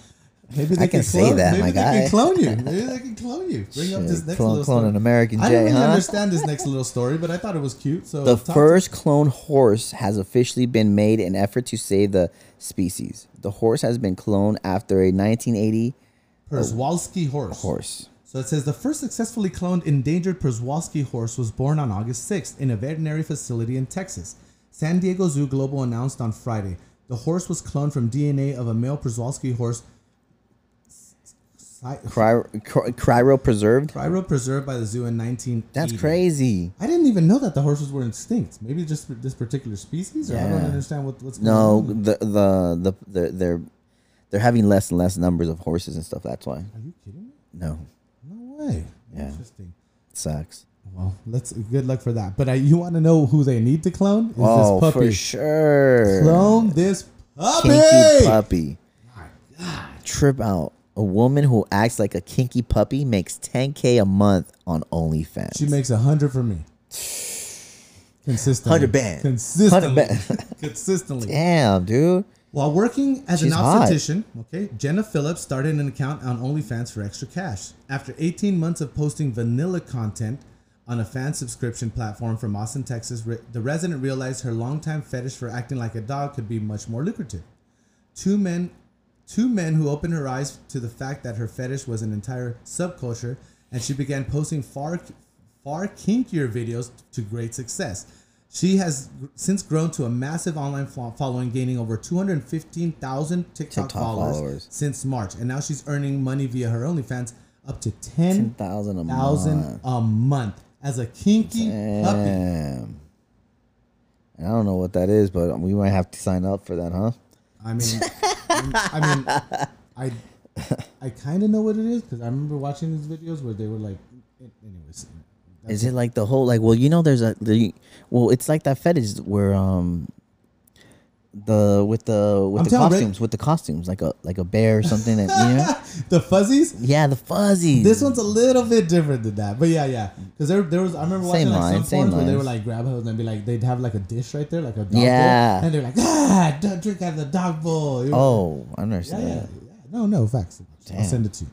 maybe they I can say clone, that, maybe my they guy. Can clone you. Maybe they can clone you. Bring up this next clone, little clone story. an American I J, don't really huh? understand this next little story, but I thought it was cute. So The first clone horse has officially been made in effort to save the species. The horse has been cloned after a 1980 Przewalski horse. horse. So it says the first successfully cloned endangered Przewalski horse was born on August 6th in a veterinary facility in Texas. San Diego Zoo Global announced on Friday the horse was cloned from DNA of a male Przewalski horse. Cry, cry, cryo preserved. Cryo preserved by the zoo in 19. That's crazy. I didn't even know that the horses were extinct. Maybe just this particular species, or I don't understand what, what's going No, on. the, the the the they're they're having less and less numbers of horses and stuff. That's why. Are you kidding me? No, No way. Yeah. Interesting. it sucks. Well, let's good luck for that. But I, you want to know who they need to clone? Is oh, this puppy? for sure. Clone this puppy. kinky puppy. Trip out. A woman who acts like a kinky puppy makes 10k a month on OnlyFans. She makes a hundred for me. Consistently. 100 band. Consistently. 100 band. Consistently. Damn, dude. While working as She's an hot. okay, Jenna Phillips started an account on OnlyFans for extra cash. After 18 months of posting vanilla content on a fan subscription platform from Austin, Texas, the resident realized her longtime fetish for acting like a dog could be much more lucrative. Two men, two men who opened her eyes to the fact that her fetish was an entire subculture, and she began posting far, far kinkier videos to great success. She has since grown to a massive online following, gaining over 215,000 TikTok, TikTok followers, followers. since March, and now she's earning money via her OnlyFans up to 10,000 a month. a month as a kinky puppy. Damn. I don't know what that is, but we might have to sign up for that, huh? I mean, I mean, I, I kind of know what it is because I remember watching these videos where they were like, anyways. Is it like the whole like? Well, you know, there's a the well, it's like that fetish where um, the with the with I'm the costumes with the costumes like a like a bear or something that you know the fuzzies. yeah the fuzzies This one's a little bit different than that, but yeah, yeah. Because there, there was I remember watching Same like line, some same forums where they were like grab hose and be like they'd have like a dish right there, like a dog Yeah. bowl, and they're like ah, don't drink out of the dog bowl. You know? oh I understand yeah, yeah. No, no facts. I'll send it to you.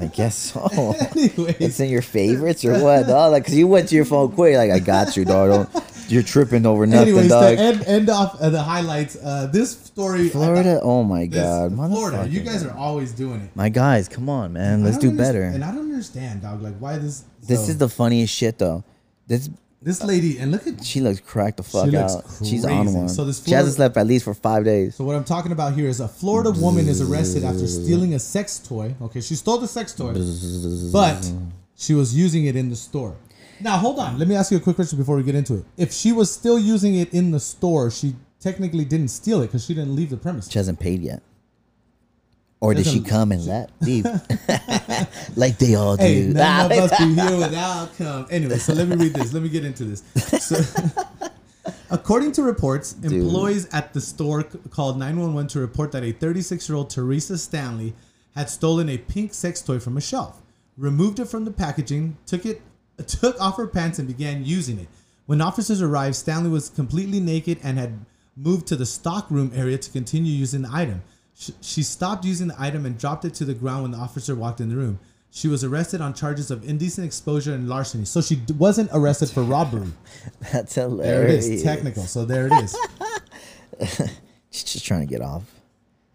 I guess so Anyways, it's in your favorites or what dog like cause you went to your phone quick like I got you dog Don't, you're tripping over nothing anyways, dog to end, end off uh, the highlights. Uh, this story, Florida thought- oh my this- god Florida. You guys are always doing it. my guys come on man let's do better And I don't understand, dog. Like why this? this so, is the funniest shit though this this lady, and look at She looks cracked the fuck She out. She's on one. So this she hasn't slept at least for five days. So what I'm talking about here is a Florida woman is arrested after stealing a sex toy. Okay, she stole the sex toy, but she was using it in the store. Now hold on, let me ask you a quick question before we get into it. If she was still using it in the store, she technically didn't steal it because she didn't leave the premise. She hasn't paid yet. Or did she come and let leave? like they all do. Hey, none of us be here without come. Anyway, so let me read this. Let me get into this. So, according to reports, employees at the store called 911 to report that a 36 year old Teresa Stanley had stolen a pink sex toy from a shelf, removed it from the packaging, took it, took off her pants, and began using it. When officers arrived, Stanley was completely naked and had moved to the stockroom area to continue using the item. She stopped using the item and dropped it to the ground when the officer walked in the room. She was arrested on charges of indecent exposure and larceny. So she d- wasn't arrested for robbery. That's hilarious. There it is, technical. So there it is. She's just trying to get off.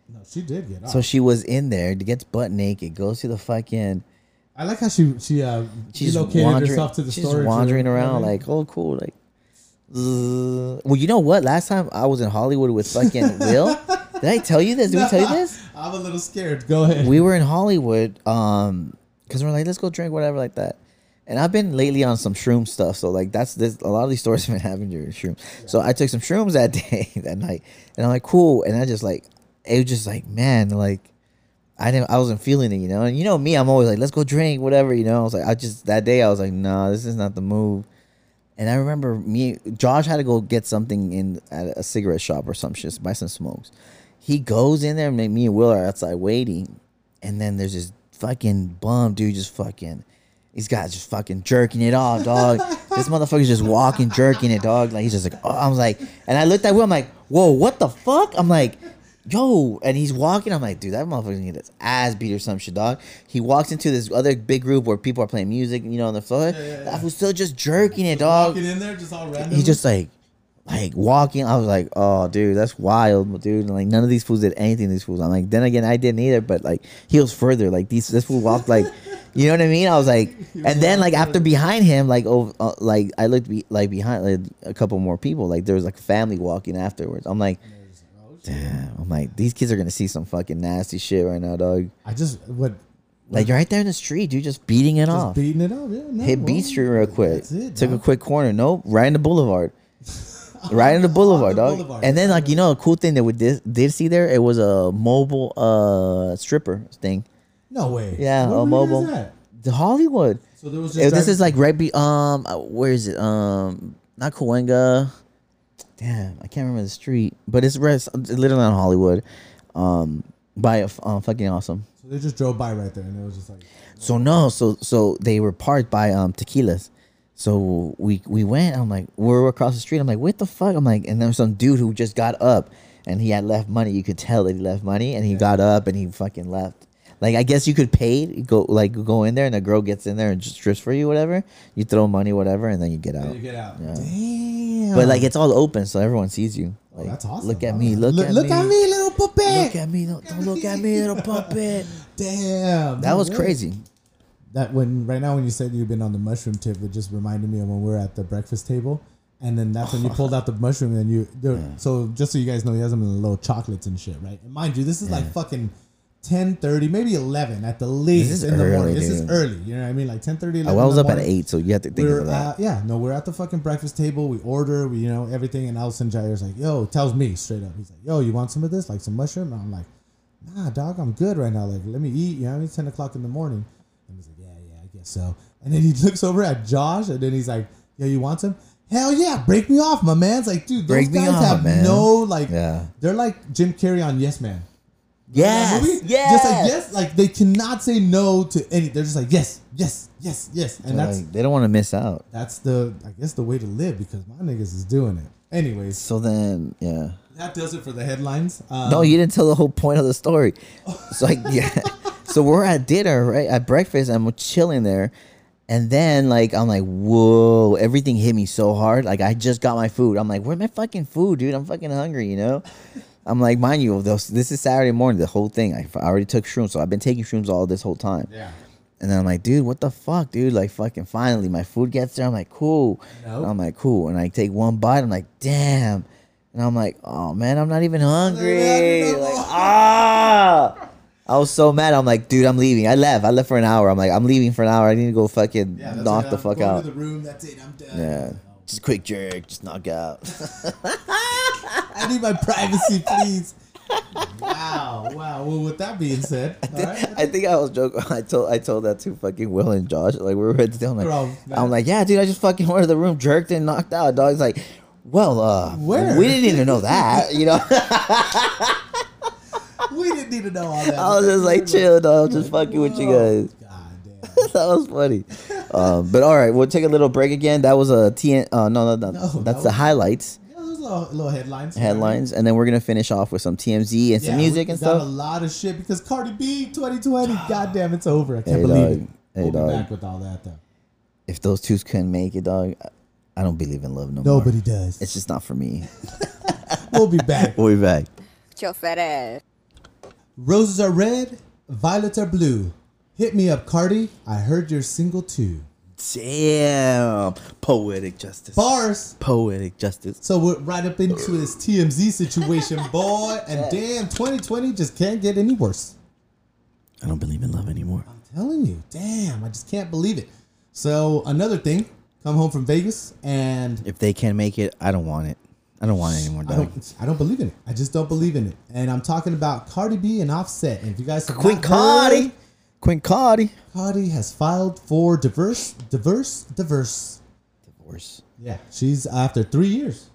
No, she did get off. So she was in there, gets butt naked, goes to the fucking. I like how she she uh She's relocated herself to the she's storage wandering room. around like, oh, cool, like. uh, well, you know what? Last time I was in Hollywood with fucking Will. Did I tell you this? Did we tell you this? I'm a little scared. Go ahead. we were in Hollywood, um, because we're like, let's go drink whatever like that. And I've been lately on some shroom stuff, so like that's this. A lot of these stores have been having your shrooms. So I took some shrooms that day, that night, and I'm like, cool. And I just like, it was just like, man, like, I didn't, I wasn't feeling it, you know. And you know me, I'm always like, let's go drink, whatever, you know. I was like, I just that day, I was like, nah, this is not the move. And I remember me, Josh had to go get something in at a cigarette shop or some shit, buy some smokes. He goes in there, and me and Will are outside waiting, and then there's this fucking bum dude just fucking. These guys just fucking jerking it off, dog. this motherfucker's just walking, jerking it, dog. Like he's just like, oh, I was like, and I looked at Will, I'm like, whoa, what the fuck? I'm like, yo, and he's walking. I'm like, dude, that motherfucker's gonna get his ass beat or some shit, dog. He walks into this other big group where people are playing music, you know, on the floor. That was still just jerking it, dog. Walking in there, just all random. He's just like, like walking. I was like, oh, dude, that's wild, dude. And like none of these fools did anything. These fools. I'm like, then again, I didn't either. But like, he was further. Like these, this fool walked like, you know what I mean? I was like, and then like after behind him, like oh, uh, like I looked be, like behind like a couple more people. Like there was like family walking afterwards. I'm like, damn. I'm like, these kids are gonna see some fucking nasty shit right now, dog. I just what Like you're right there in the street, dude, just beating it just off. beating it up. Yeah, no, Hit well, Beat Street real quick. That's it. Took a quick corner. Nope, right in the boulevard. right in the boulevard, the dog. boulevard. And then like you know a cool thing that we did, did see there, it was a mobile uh stripper thing. No way. Yeah, What a mobile. The Hollywood. So there was this driving- is like right be um uh, where is it? Um not Cahuenga. Damn, I can't remember the street, but it's, right- literally on Hollywood. Um by a uh, fucking awesome. So they just drove by right there, and it was just like So no, so so they were parked by um tequilas. So we we went. I'm like, we're across the street. I'm like, what the fuck? I'm like, and there was some dude who just got up, and he had left money. You could tell that he left money, and he got up and he fucking left. Like I guess you could pay go like go in there, and the girl gets in there and just strips for you, whatever. You throw money, whatever, and then you get out. Then you get out. Yeah. Damn. But like it's all open, so everyone sees you. Oh, that's awesome. Look at me. Look, look, at look me. at me, little puppet. Look at me. Don't, don't look at me, little puppet. Damn. That no was way. crazy. That when right now when you said you've been on the mushroom tip, it just reminded me of when we were at the breakfast table, and then that's when you pulled out the mushroom and you. there- So just so you guys know, he has them in the little chocolates and shit, right? And mind you, this is like fucking. 10:30, maybe 11 at the latest in the morning. This is early. You know what I mean? Like 10:30, 11 I was up at eight, so you have to think we're of that. at, yeah, no, we're at the fucking breakfast table. We order, we you know everything, and Alison Jair's like, "Yo," tells me straight up. He's like, "Yo, you want some of this, like some mushroom?" And I'm like, "Nah, dog, I'm good right now. Like, let me eat." You know, it's ten o'clock in the morning. And he's like, "Yeah, yeah, I guess so." And then he looks over at Josh, and then he's like, "Yo, you want some?" Hell yeah, break me off, my man's like, dude, those Break guys off, have man. no like, Yeah. they're like Jim Carrey on Yes Man. Yes. movie? Yes. Just like yes, like they cannot say no to any. They're just like yes, yes, yes, yes, and They're that's like, they don't want to miss out. that's the I guess the way to live because my niggas is doing it. Anyways, So then, yeah. that does it for the headlines. Um, No, you didn't tell the whole point of the story. So like, yeah. So we're at dinner, right? At breakfast, I'm chilling there. And then, like, I'm like, whoa, everything hit me so hard. Like, I just got my food. I'm like, where my fucking food, dude? I'm fucking hungry, you know? I'm like, mind you, this this is Saturday morning, the whole thing. I, I already took shrooms, so I've been taking shrooms all this whole time. Yeah. And then I'm like, dude, what the fuck, dude? Like, fucking finally, my food gets there. I'm like, cool. Nope. I'm like, cool. And I take one bite. I'm like, damn. And I'm like, oh man, I'm not even hungry. Like, ah. I was so mad. I'm like, dude, I'm leaving. I left. I left for an hour. I'm like, I'm leaving for an hour. I need to go fucking Yeah, knock it. the I'm fuck out. The room. That's it. I'm done. Yeah. Just a quick jerk. Just knock out. I need my privacy, please. wow, wow. Well, with that being said, all right. I think I was joking. I told I told that to fucking Will and Josh. Like we were at the I'm like, Bro. I'm like, yeah, dude, I just fucking went to the room, jerked and knocked out. Dog's like, well, uh, Where? we didn't even know that, you know. we didn't need to know all that. I was just like, chill, dog, just fucking with you Whoa. guys. God damn. that was funny. Um, but all right, we'll take a little break again. That was a TN. Uh, no, no, no, No, that that's the highlights, Yeah, those little, little headlines. headlines, and then we're gonna finish off with some TMZ and some music we and got a lot of shit because Cardi B 2020. God damn, it's over. I can't Hey, believe dog. it. Hey, we'll dog. be back with all that though. If those two couldn't make it, dog, I- I don't believe in love no more. Nobody does. It's just not for me. we'll be back. We'll be back. Your fat ass. Roses are red, violets are blue. Hit me up, Cardi. I heard you're single too. Damn, poetic justice. Bars. Poetic justice. So we're right up into this TMZ situation, boy. And damn, 2020 just can't get any worse. I don't believe in love anymore. I'm telling you, damn, I just can't believe it. So another thing, come home from Vegas, and If they can't make it, I don't want it. I don't want it anymore, I dog. don't, I don't believe in it. I just don't believe in it. And I'm talking about Cardi B and Offset. And if you guys have Queen not Cardi. heard, Queen Cardi. Cardi has filed for diverse, diverse, diverse. Divorce. Yeah, she's after three years,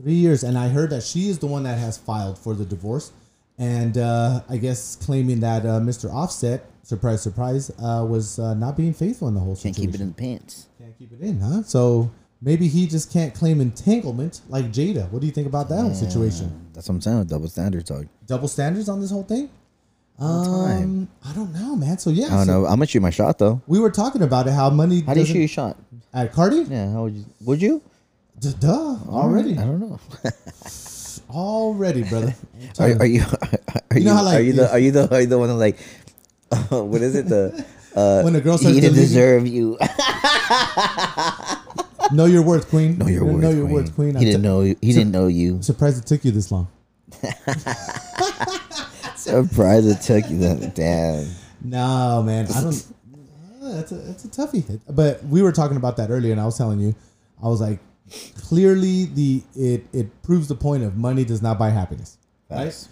three years, and I heard that she is the one that has filed for the divorce, and uh, I guess claiming that uh, Mr. Offset, surprise, surprise, uh, was uh, not being faithful in the whole situation. Can't situation. keep it in the pants. Can't keep it in, huh? So maybe he just can't claim entanglement like Jada. What do you think about that whole situation? That's what I'm saying. Double standards, dog. Double standards on this whole thing? Time. Um, I don't know, man. So yeah, I don't so know. I'm gonna shoot my shot though. we were talking about it. How money? How do you doesn't- shoot your shot? at Cardi? Yeah. How would you? Would you? D- duh, already, I don't know. already, brother. Are, are you? Are you? know how, like, are you the? if- Are you the? Are you the one that like? what is it? The uh, When a girl he starts didn't deleting- deserve you. Know your worth, queen. know your worth. Know your queen. worth, queen. He I'm didn't know. you- He didn't know you. Surprised it took you this long. Surprised it took you that. Damn. No, man, I don't. That's a that's a toughie. But we were talking about that earlier, and I was telling you, I was like, clearly the it it proves the point of money does not buy happiness, right?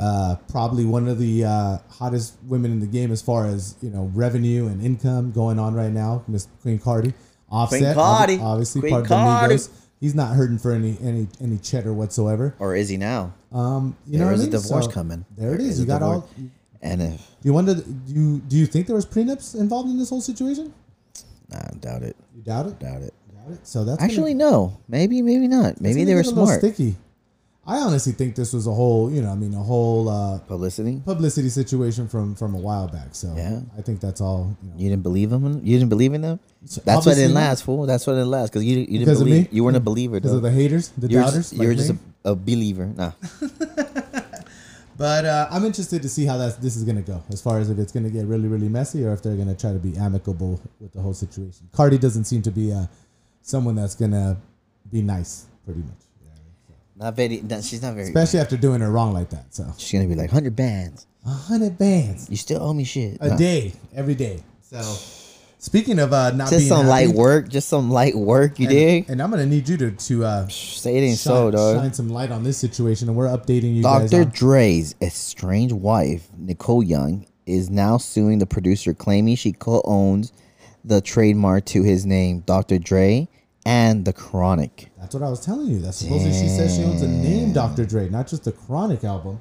Uh, probably one of the uh, hottest women in the game as far as you know revenue and income going on right now, Miss Queen Cardi. Offset, Queen Cardi. obviously Queen part of Cardi. the Migos. He's not hurting for any any any cheddar whatsoever. Or is he now? Um, you There know, I a divorce So, coming. There it is. There is. is You got all. divorce. Do And if you wonder? Do you do you think there was prenups involved in this whole situation? nah, I doubt it. You doubt it. Doubt it. Doubt it. So that's Actually, gonna, no. Maybe, maybe not. Maybe they were get a little smart. Sticky. I honestly think this was a whole, you know, I mean, a whole uh, Publicity. publicity situation from from a while back. So Yeah. I think that's all. You know, You didn't believe him. You didn't believe in them. That's why it didn't last, fool. That's why it didn't last because you you didn't believe. me? You weren't a believer. because of the haters, the you're doubters. just, you're like just a, a believer. Nah. But uh, I'm interested to see how that this is gonna go, as far as if it's gonna get really, really messy, or if they're gonna try to be amicable with the whole situation. Cardi doesn't seem to be uh, someone that's gonna be nice, pretty much. Not very. Not, she's not very. Especially after doing her wrong like that. So She's gonna be like hundred bands. a hundred bands You still owe me shit. a Nah. day, every day. So speaking of uh, not Just being some happy, light work. Just some light work. You and, dig? and I'm gonna need you to to uh, Say it ain't shine, so, dog. shine some light on this situation, and we're updating you guys. Dr. On, Dre's estranged wife, Nicole Young, is now suing the producer, claiming she co owns the trademark to his name, Dr. Dre, and the Chronic. That's what I was telling you. That's supposedly she says she owns a name Dr. Dre, not just the Chronic album.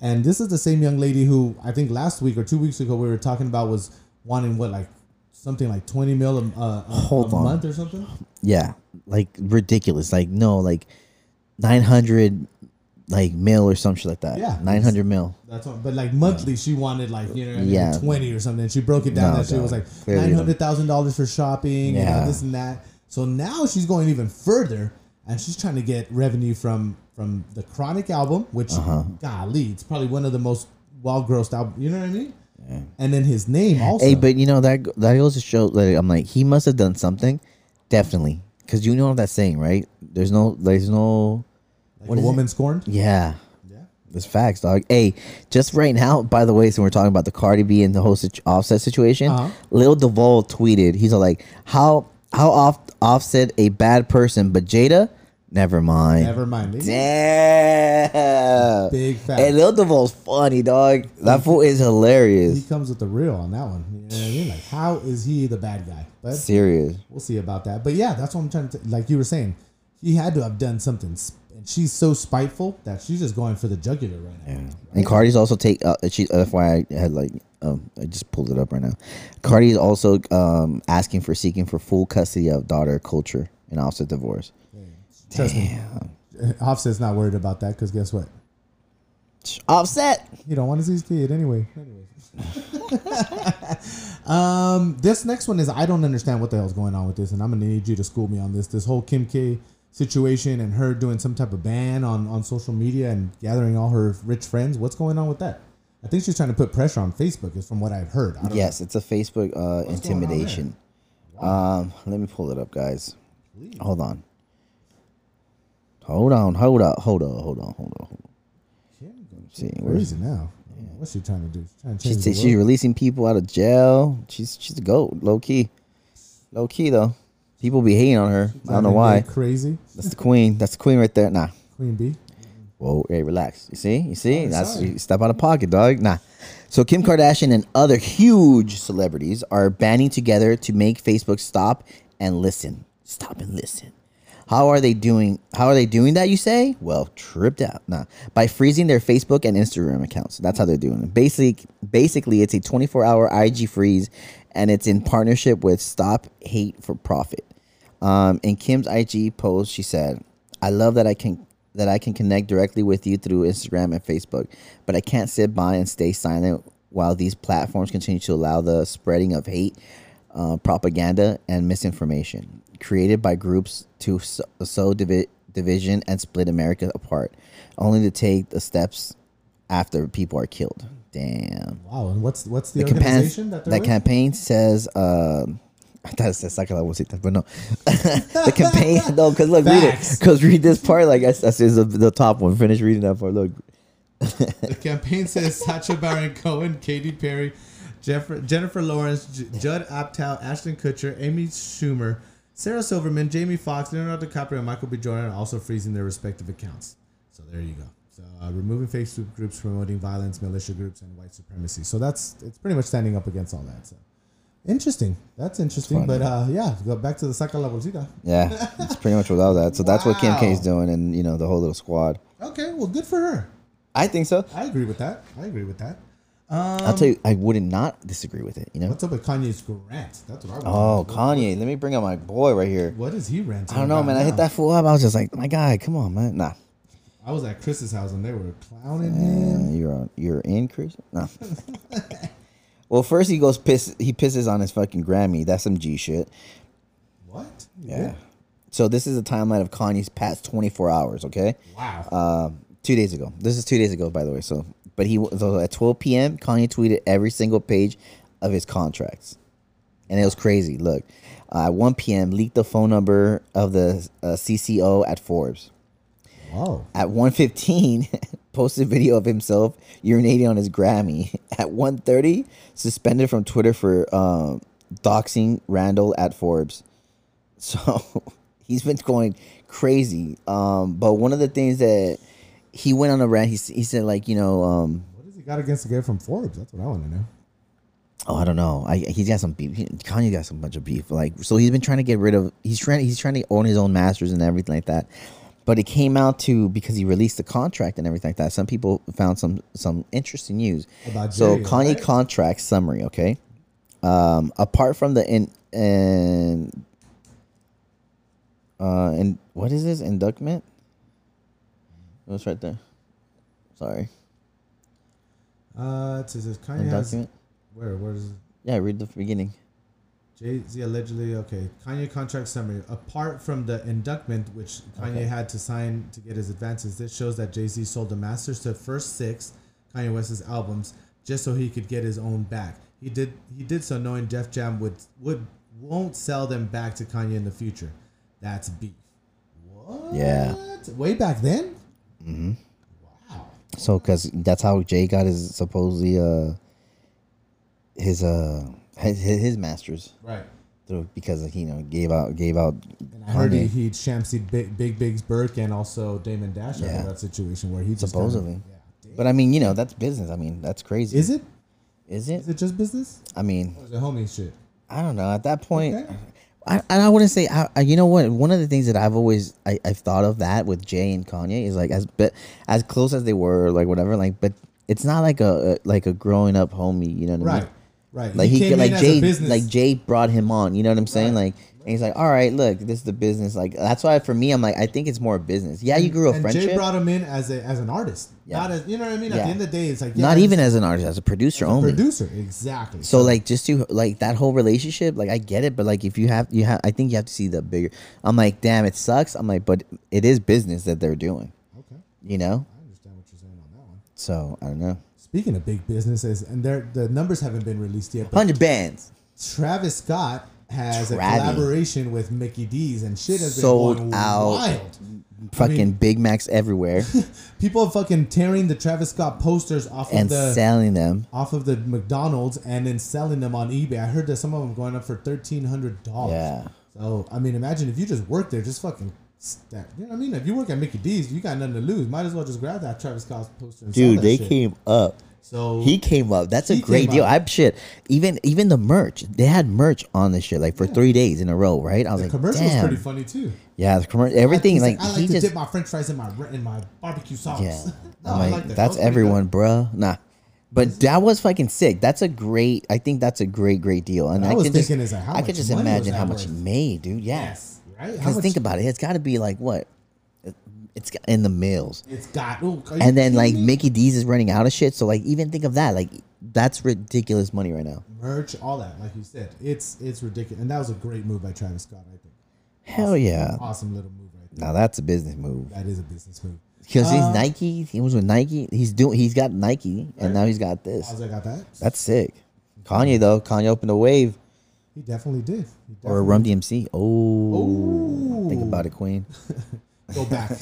And this is the same young lady who I think last week or two weeks ago we were talking about was wanting what like something like twenty mil a, a, a, Hold a on. month or something. Yeah, like ridiculous. Like no, like nine hundred, like mil or some shit like that. Yeah. nine hundred mil. That's what, but like monthly, she wanted like you know I mean, Yeah. twenty or something. She broke it down No, that she was like nine hundred thousand dollars for shopping, Yeah. this and that. So now she's going even further, and she's trying to get revenue from from the Chronic album, which Uh-huh. golly, it's probably one of the most well grossed album. You know what I mean? And then his name also. Hey, but you know that that goes to show that I'm like he must have done something, definitely. Because you know that saying, right? There's no, there's no, like what a is it? woman scorned. yeah. Yeah. It's facts, dog. Hey, just right now, by the way, so we're talking about the Cardi B and the whole situ- Offset situation. Uh-huh. Lil Duval tweeted, he's like, "How how off Offset a bad person, but Jada, never mind." Never mind. Damn. Big fact. Hey, Lil Duval's funny, dog. That fool is hilarious. He comes with the real on that one. You know what I mean? Like, how is he the bad guy? But Serious. we'll see about that. But yeah, that's what I'm trying to. Like you were saying, he had to have done something, sp- and she's so spiteful that she's just going for the jugular right now. And Cardi's also take. Uh, she. That's why I had like. Um, I just pulled it up right now. Cardi is also um asking for seeking for full custody of daughter Culture and Offset divorce. Trust me, Offset's not worried about that because guess what? Offset. He don't want to see his kid anyway. Anyway. um, this next one is I don't understand what the hell's going on with this, and I'm gonna need you to school me on this. This whole Kim K situation and her doing some type of ban on on social media and gathering all her rich friends. What's going on with that? I think she's trying to put pressure on Facebook, is from what I've heard. I don't Yes, it's a Facebook uh, going on there? intimidation. Um, let me pull it up, guys. Hold on. Hold on. Hold up. Hold on. Hold on. Hold on. Hold on. See. Where's is it now? What's she trying to do? She's trying to She's, she's releasing people out of jail. She's she's a goat, low key, low key though. People be hating on her. I don't know why. Crazy That's the queen. That's the queen right there. Nah. Queen Bee. Whoa, hey, relax. You see, you see, Sorry, that's sorry. you step out of pocket, dog. Nah. So Kim Kardashian and other huge celebrities are banding together to make Facebook stop and listen. Stop and listen. How are they doing? How are they doing that? You say? Well, tripped out. Nah, by freezing their Facebook and Instagram accounts. That's how they're doing it. Basic, basically, it's a 24-hour IG freeze, and it's in partnership with Stop Hate for Profit. Um, in Kim's IG post, she said, "I love that I can that I can connect directly with you through Instagram and Facebook, but I can't sit by and stay silent while these platforms continue to allow the spreading of hate, uh, propaganda, and misinformation created by groups to sow, sow divi- division and split America apart, only to take the steps after people are killed." Damn Wow. And what's what's the, the campaign organization that that, with? campaign says um I thought it said Saca la bolsita, but no. the campaign, no, because look, read it. Because read this part, like that's, that's the, the top one. Finish reading that part. Look, The campaign says Sacha Baron Cohen, Katy Perry, Jeff- Jennifer Lawrence, J- Judd Apatow, Ashton Kutcher, Amy Schumer, Sarah Silverman, Jamie Foxx, Leonardo DiCaprio, and Michael B. Jordan are also freezing their respective accounts. So there you go. So uh, removing Facebook groups promoting violence, militia groups, and white supremacy. So that's it's pretty much standing up against all that. So interesting. That's interesting. But uh, yeah, go back to the saca la bolsita. yeah, it's pretty much without that. So that's what Kim K's Wow. doing, and you know the whole little squad. Okay, well, good for her. I think so. I agree with that. I agree with that. I'll tell you, I would not disagree with it. You know. What's up with Kanye's rant? That's what I. Oh. Kanye, let me bring up my boy right here. What is he ranting? I don't know, man. I hit that fool up. I was just like, my guy, come on, man. Nah, I was at Chris's house and they were clowning him. Uh, you're on, you're in, Chris. No. well, first he goes piss. He pisses on his fucking Grammy. That's some G shit. What? Yeah. So this is a timeline of Kanye's past 24 hours. Okay. Wow. Um, two days ago. This is two days ago, by the way. So, but he so at 12 p.m. Kanye tweeted every single page of his contracts, and it was crazy. Look, uh, at 1 p.m. leaked the phone number of the uh, CCO at Forbes. Whoa. At 1:15, posted video of himself urinating on his Grammy. At 1:30, suspended from Twitter for um, doxing Randall at Forbes. So he's been going crazy. Um, but one of the things that he went on a rant, he, he said like you know um, What does he got against the guy from Forbes? That's what I want to know. Oh, I don't know. I he's got some beef. He- Kanye got some bunch of beef. Like, so he's been trying to get rid of. He's trying. He's trying to own his own masters and everything like that. But it came out to because he released the contract and everything like that. Some people found some some interesting news. About so Jay, Kanye right? contract summary. Okay, um, apart from the in and uh and what is this inductment? What's right there? Sorry, Uh, it says Kanye has where where is it? Yeah, read the beginning. Jay Z allegedly okay. Kanye contract summary. Apart from the inductment, which Kanye Okay. had to sign to get his advances, this shows that Jay Z sold the masters to the first six Kanye West's albums just so he could get his own back. He did he did so knowing Def Jam would would won't sell them back to Kanye in the future. That's beef. What? Yeah. Way back then. Mm-hmm. Wow. So, cause that's how Jay got his supposedly uh his uh his, his masters Right. through because he you know gave out gave out. And I heard he, he shamsied Big, Big Biggs Burke and also Damon Dash out Yeah. of that situation where he just Supposedly. Kind of, yeah. But I mean, you know, that's business. I mean, that's crazy. Is it? Is it? Is it just business? I mean, Or is it homie shit? I don't know. At that point, Okay. I and I wouldn't say. I, I, you know what? One of the things that I've always I, I've thought of that with Jay and Kanye is like as but as close as they were, like whatever, like but it's not like a, a like a growing up homie. You know what I mean? Right. Like he, came like as Jay like Jay brought him on. You know what I'm saying? Right. Like and he's like, all right, look, this is the business. Like that's why for me, I'm like, I think it's more business. Yeah, you grew a and friendship. Jay brought him in as a as an artist, Yeah. not as you know what I mean. At Yeah. the end of the day, it's like yeah, not even as an artist, as a producer a only. producer, exactly. So like just to like that whole relationship, like I get it, but like if you have you have, I think you have to see the bigger. I'm like, damn, it sucks. I'm like, but it is business that they're doing. okay, You know. I understand what you're saying on that one. So I don't know. Speaking of big businesses, and their the numbers haven't been released yet, but Hundred bands. Travis Scott has a collaboration with Mickey D's, and shit has been Sold going out. wild. Fucking mean- Big Macs everywhere People are fucking tearing the Travis Scott posters off and of the selling them. off of the McDonald's and then selling them on eBay. I heard that some of them going up for thirteen hundred dollars. Yeah. So I mean, imagine if you just work there, just fucking stack. You know what I mean? If you work at Mickey D's, you got nothing to lose. Might as well just grab that Travis Scott poster. And Dude, they shit. came up. So He came up. That's a great deal. up. I shit. Even even the merch. They had merch on this shit like for three days in a row, right? I was the like, commercial was pretty funny too. Yeah, the commercial. Everything He's like, I like he to just dip my French fries in my in my barbecue sauce. Yeah. No, I'm like, like that. That that's pretty everyone, bruh. Nah. But that was fucking sick. That's a great. I think that's a great, great deal. And I I, was can just, thinking is like, how I could just money imagine that how much he made, dude. Yeah. Yes, Because think about it, it's got to be like what? It's in the mills, It's got. ooh, and then like me? Mickey D's is running out of shit. So like, even think of that. Like, that's ridiculous money right now. merch, all that. Like you said, it's it's ridiculous, and that was a great move by Travis Scott. I think. Hell yeah! Awesome little move right there. Now that's a business move. That is a business move. Because he's Uh, Nike. He was with Nike. He's doing. He's got Nike, and now he's got this. How's I got that? That's sick. Kanye though. Kanye opened a wave. He definitely did. He Or a Run DMC. Oh, Ooh. think about it, Queen. Go back.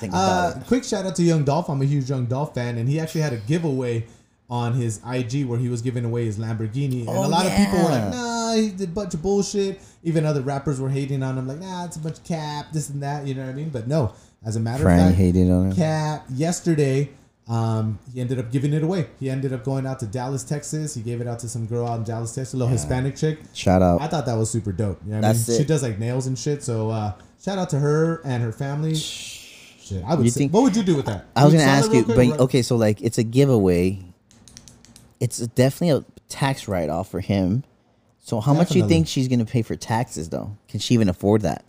Think uh, it. quick shout out to Young Dolph. I'm a huge Young Dolph fan, and he actually had a giveaway on his IG where he was giving away his Lamborghini, and Oh, a lot of people were like, "Nah, he did a bunch of bullshit." Even other rappers were hating on him, like, "Nah, it's a bunch of cap, this and that." You know what I mean? But no, as a matter Frank of fact, hated on him. Cap yesterday. Um, he ended up giving it away. He ended up going out to Dallas, Texas. He gave it out to some girl out in Dallas, Texas, a little Hispanic chick. Shout out. I thought that was super dope. You know what I That's mean? She does like nails and shit. So uh, shout out to her and her family. Shit, I would You say, think- what would you do with that? I was gonna ask you, quick but okay, so like it's a giveaway. It's definitely a tax write off for him. So how much do you think she's gonna pay for taxes though? Can she even afford that?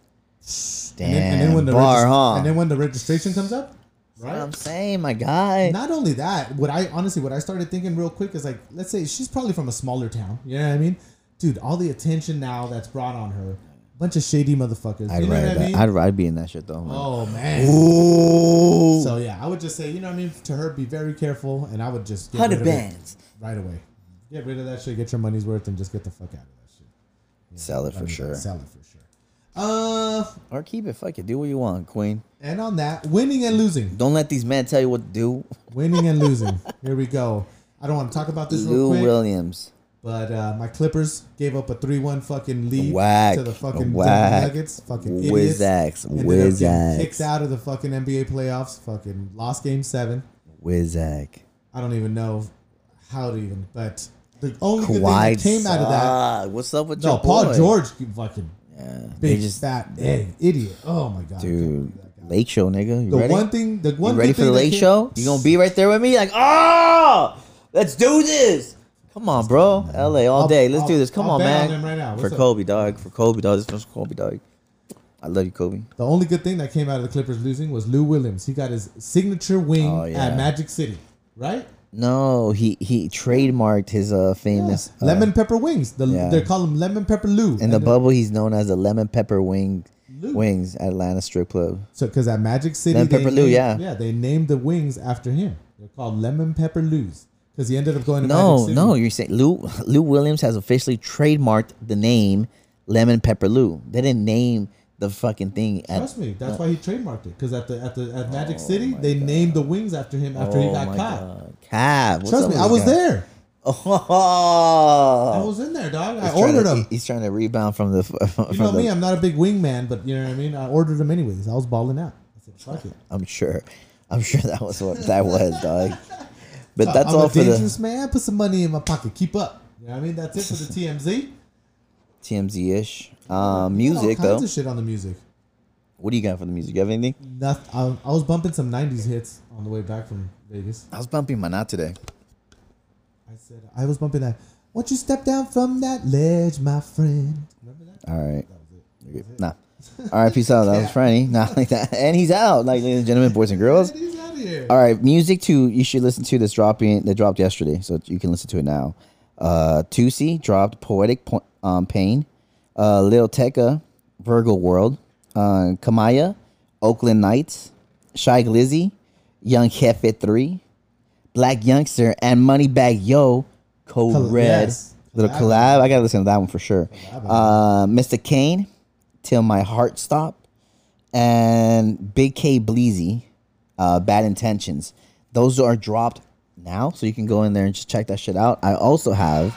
Damn, and then, and then when the bar, regis- huh? and then when the registration comes up, right? I'm saying, my guy. Not only that, what I honestly what I started thinking real quick is like, let's say she's probably from a smaller town. You know what I mean? Dude, all the attention now that's brought on her, bunch of shady motherfuckers. I'd you know ride what I mean? I'd I'd be in that shit though. oh man. Ooh, So yeah, I would just say, you know what I mean, to her, be very careful, and I would just get rid hundred bands. right away. Get rid of that shit, get your money's worth, and just get the fuck out of that shit. Sell it I for mean, sure, Sell it for sure. Uh, or keep it. Fuck it. Do what you want, Queen. and on that, winning and losing, Don't let these men tell you what to do. winning and losing. Here we go. I don't want to talk about this real Lou quick, Williams. but uh, my Clippers gave up a three-one fucking lead Whack. to the fucking Whack. Nuggets. Fucking idiots. Up Wizax. kicked out of the fucking NBA playoffs. Fucking lost game seven. Wizack. I don't even know how to even, but The only good thing that came out of that. What's up with No, your Paul? George, fucking Yeah, they big just fat eh, idiot. Oh my god, dude. Lake show, nigga. You The ready? one thing, the one you ready for the late show? You gonna be right there with me? Like, oh, let's do this. Come on, bro. LA all I'll- day. Let's I'll- do this. Come I'll on, bet on man. right. For up? Kobe, dog. For Kobe, dog. This one's for Kobe, dog. I love you, Kobe. The only good thing that came out of the Clippers losing was Lou Williams. He got his signature wing Oh, yeah. at Magic City, right? No, he he trademarked his uh famous uh, lemon pepper wings. The, yeah. They call him lemon pepper Lou. in the And bubble. He's known as the lemon pepper wing Lou. wings at Atlanta Strip Club. So, because at Magic City, Lemon they Pepper Lou, named- yeah. yeah, they named the wings after him. They're called lemon pepper Lou's because he ended up going to No, Magic City. no, you're saying Lou Lou Williams has officially trademarked the name Lemon Pepper Lou. They didn't name the fucking thing at Trust me, that's why he trademarked it. Because at the at the at Magic Oh City, they God. named the wings after him after he Oh got my caught. God. What's Trust me, I was guy? there. Oh, I was in there, dog. I ordered to- them. He's trying to rebound from the. From You know the me, I'm not a big wing man, but you know what I mean. I ordered them anyways. I was balling out. I said, "Fuck it." I'm sure. I'm sure that was what that was, dog. But that's I'm all a for the man. Put some money in my pocket. Keep up. You know what I mean? That's it for the TMZ. TMZ ish. Um, all music kinds though. of shit on the music. What do you got for the music? You have anything? Nothing. I, I was bumping some '90s hits on the way back from Vegas. I was bumping my not today. I said I was bumping that. Won't you step down from that ledge, my friend? Remember that? All right. That was it. Nah. All right, peace out. That was Franny. Not like that. And he's out, like ladies and gentlemen, boys and girls. He's out of here. All right, music too. You should listen to this dropping. That dropped yesterday, so you can listen to it now. Uh, Toosii dropped "Poetic po- um, Pain." Uh, Lil Tecca, "Virgo World." Uh, Kamaiyah, "Oakland Nights." Shy Glizzy, "Young Jefe 3." Blac Youngsta and Moneybagg Yo, Code Col- Red. yes. Little Collab. collab. I gotta listen to that one for sure. Collab. Uh, Mr. Kane, "Till My Heart Stop." and Big K Bleezy, uh, Bad Intentions. Those are dropped now, so you can go in there and just check that shit out. I also have.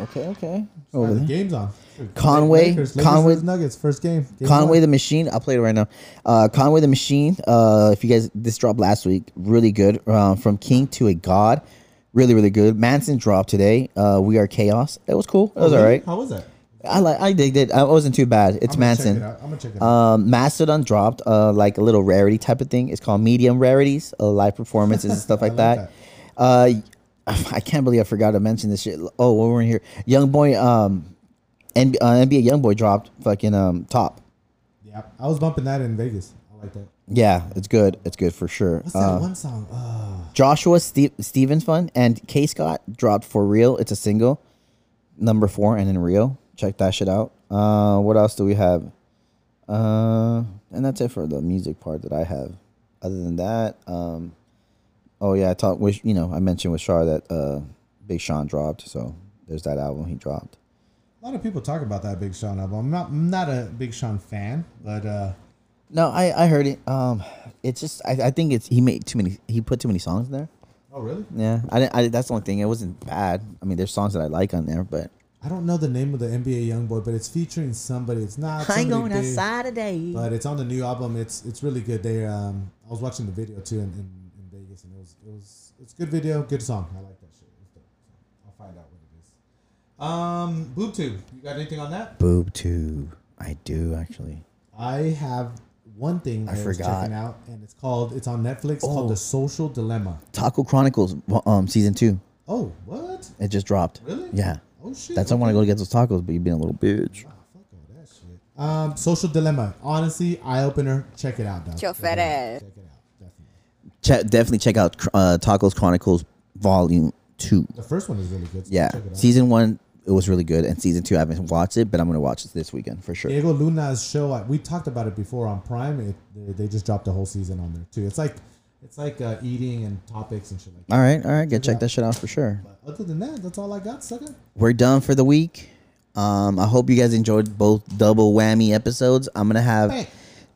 Okay, okay. Oh, Over the game's on. Conway- Lakers, Lakers Conway- versus Nuggets, first game. Game Conway one. the Machine. I'll play it right now. Uh, Conway the Machine. Uh, if you guys, this dropped last week. Really good. Uh, from King to a God. Really, really good. Manson dropped today. Uh, we are Chaos. It was cool. It was Oh, all right. How was that? I like. I digged it. I wasn't too bad. It's I'm gonna check Manson. it out. I'm gonna check it out. Um, Mastodon dropped uh, like a little rarity type of thing. It's called medium rarities, uh, live performances and stuff like that. Uh, I can't believe I forgot to mention this shit. Oh, when we're here, Young Boy, um, N- uh, NBA Young Boy dropped fucking um top. yeah, I was bumping that in Vegas. I like that. Yeah, it's good. It's good for sure. What's that Uh, one song? Uh, Joshua Ste- Stevens Fun and K Scott dropped for real. It's a single, number four, and in Rio. Check that shit out. Uh, what else do we have? Uh, and that's it for the music part that I have. Other than that, um, oh yeah, I talked with you know I mentioned with Shar that uh, Big Sean dropped. So there's that album he dropped. A lot of people talk about that Big Sean album. I'm not, I'm not a Big Sean fan, but uh, No, I I heard it. Um, it's just I, I think it's he made too many. He put too many songs in there. oh really? Yeah, I, didn't, I that's the only thing. It wasn't bad. I mean, there's songs that I like on there, but I don't know the name of the NBA YoungBoy, but it's featuring somebody. It's not. I ain't somebody going big, outside today. But it's on the new album. It's it's really good. They um, I was watching the video too in, in, in Vegas, and it was it was it's a good video, good song. I like that shit. It's dope. So I'll find out what it is. Um, BoobTube, you got anything on that? Boob tube. I do actually. I have one thing I I, was forgot. checking out, and it's called it's on Netflix Oh. called The Social Dilemma. Taco Chronicles, um, season two. Oh, what? It just dropped. Really? Yeah. Oh shit. That's why I want to go get those tacos, but you've been a little bitch. Ah, fuck all that shit. Um, Social Dilemma. Honestly, eye opener. Check it out, dog. Your Check it out. Check it out. Definitely. Check, definitely check out uh, Tacos Chronicles Volume Two. The first one is really good. so Yeah, check it out. season one it was really good, and season two I haven't watched it, but I'm gonna watch it this weekend for sure. Diego Luna's show. uh, We talked about it before on Prime. It, they, they just dropped the whole season on there too. It's like it's like uh, eating and topics and shit like that. All right, all right, get check out. that shit out for sure. But other than that, that's all I got, sucker. we're done for the week. Um, I hope you guys enjoyed both double whammy episodes. I'm gonna have Hey.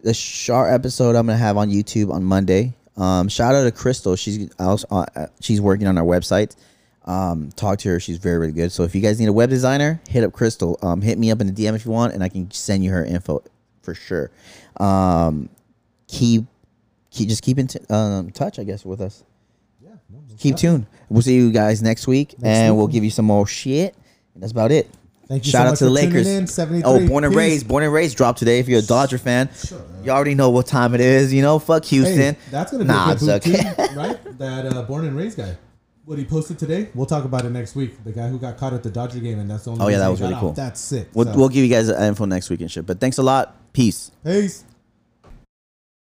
the Char episode. I'm gonna have on YouTube on Monday. Um, shout out to Crystal. She's also uh, she's working on our website. Um, talk to her. She's very very good. So if you guys need a web designer, hit up Crystal. Um, hit me up in the DM if you want, and I can send you her info for sure. Um, keep keep just keep in t- um, touch, I guess, with us Yeah. No, keep tuned. we'll see you guys next week, and we'll give you some more shit. And that's about it. Thank you Shout so out much to the Lakers. in. Oh, born and Peace. raised, born and raised dropped today. If you're a Dodger fan, Sure. you already know what time it is. You know, fuck Houston. Hey, that's gonna be nah, a good okay. too, right? That uh, born and raised guy. What he posted today, we'll talk about it next week. The guy who got caught at the Dodger game, and that's the only. Oh, yeah, that was really cool. That's sick. We'll, So, we'll give you guys info next week and shit. But thanks a lot. Peace. peace.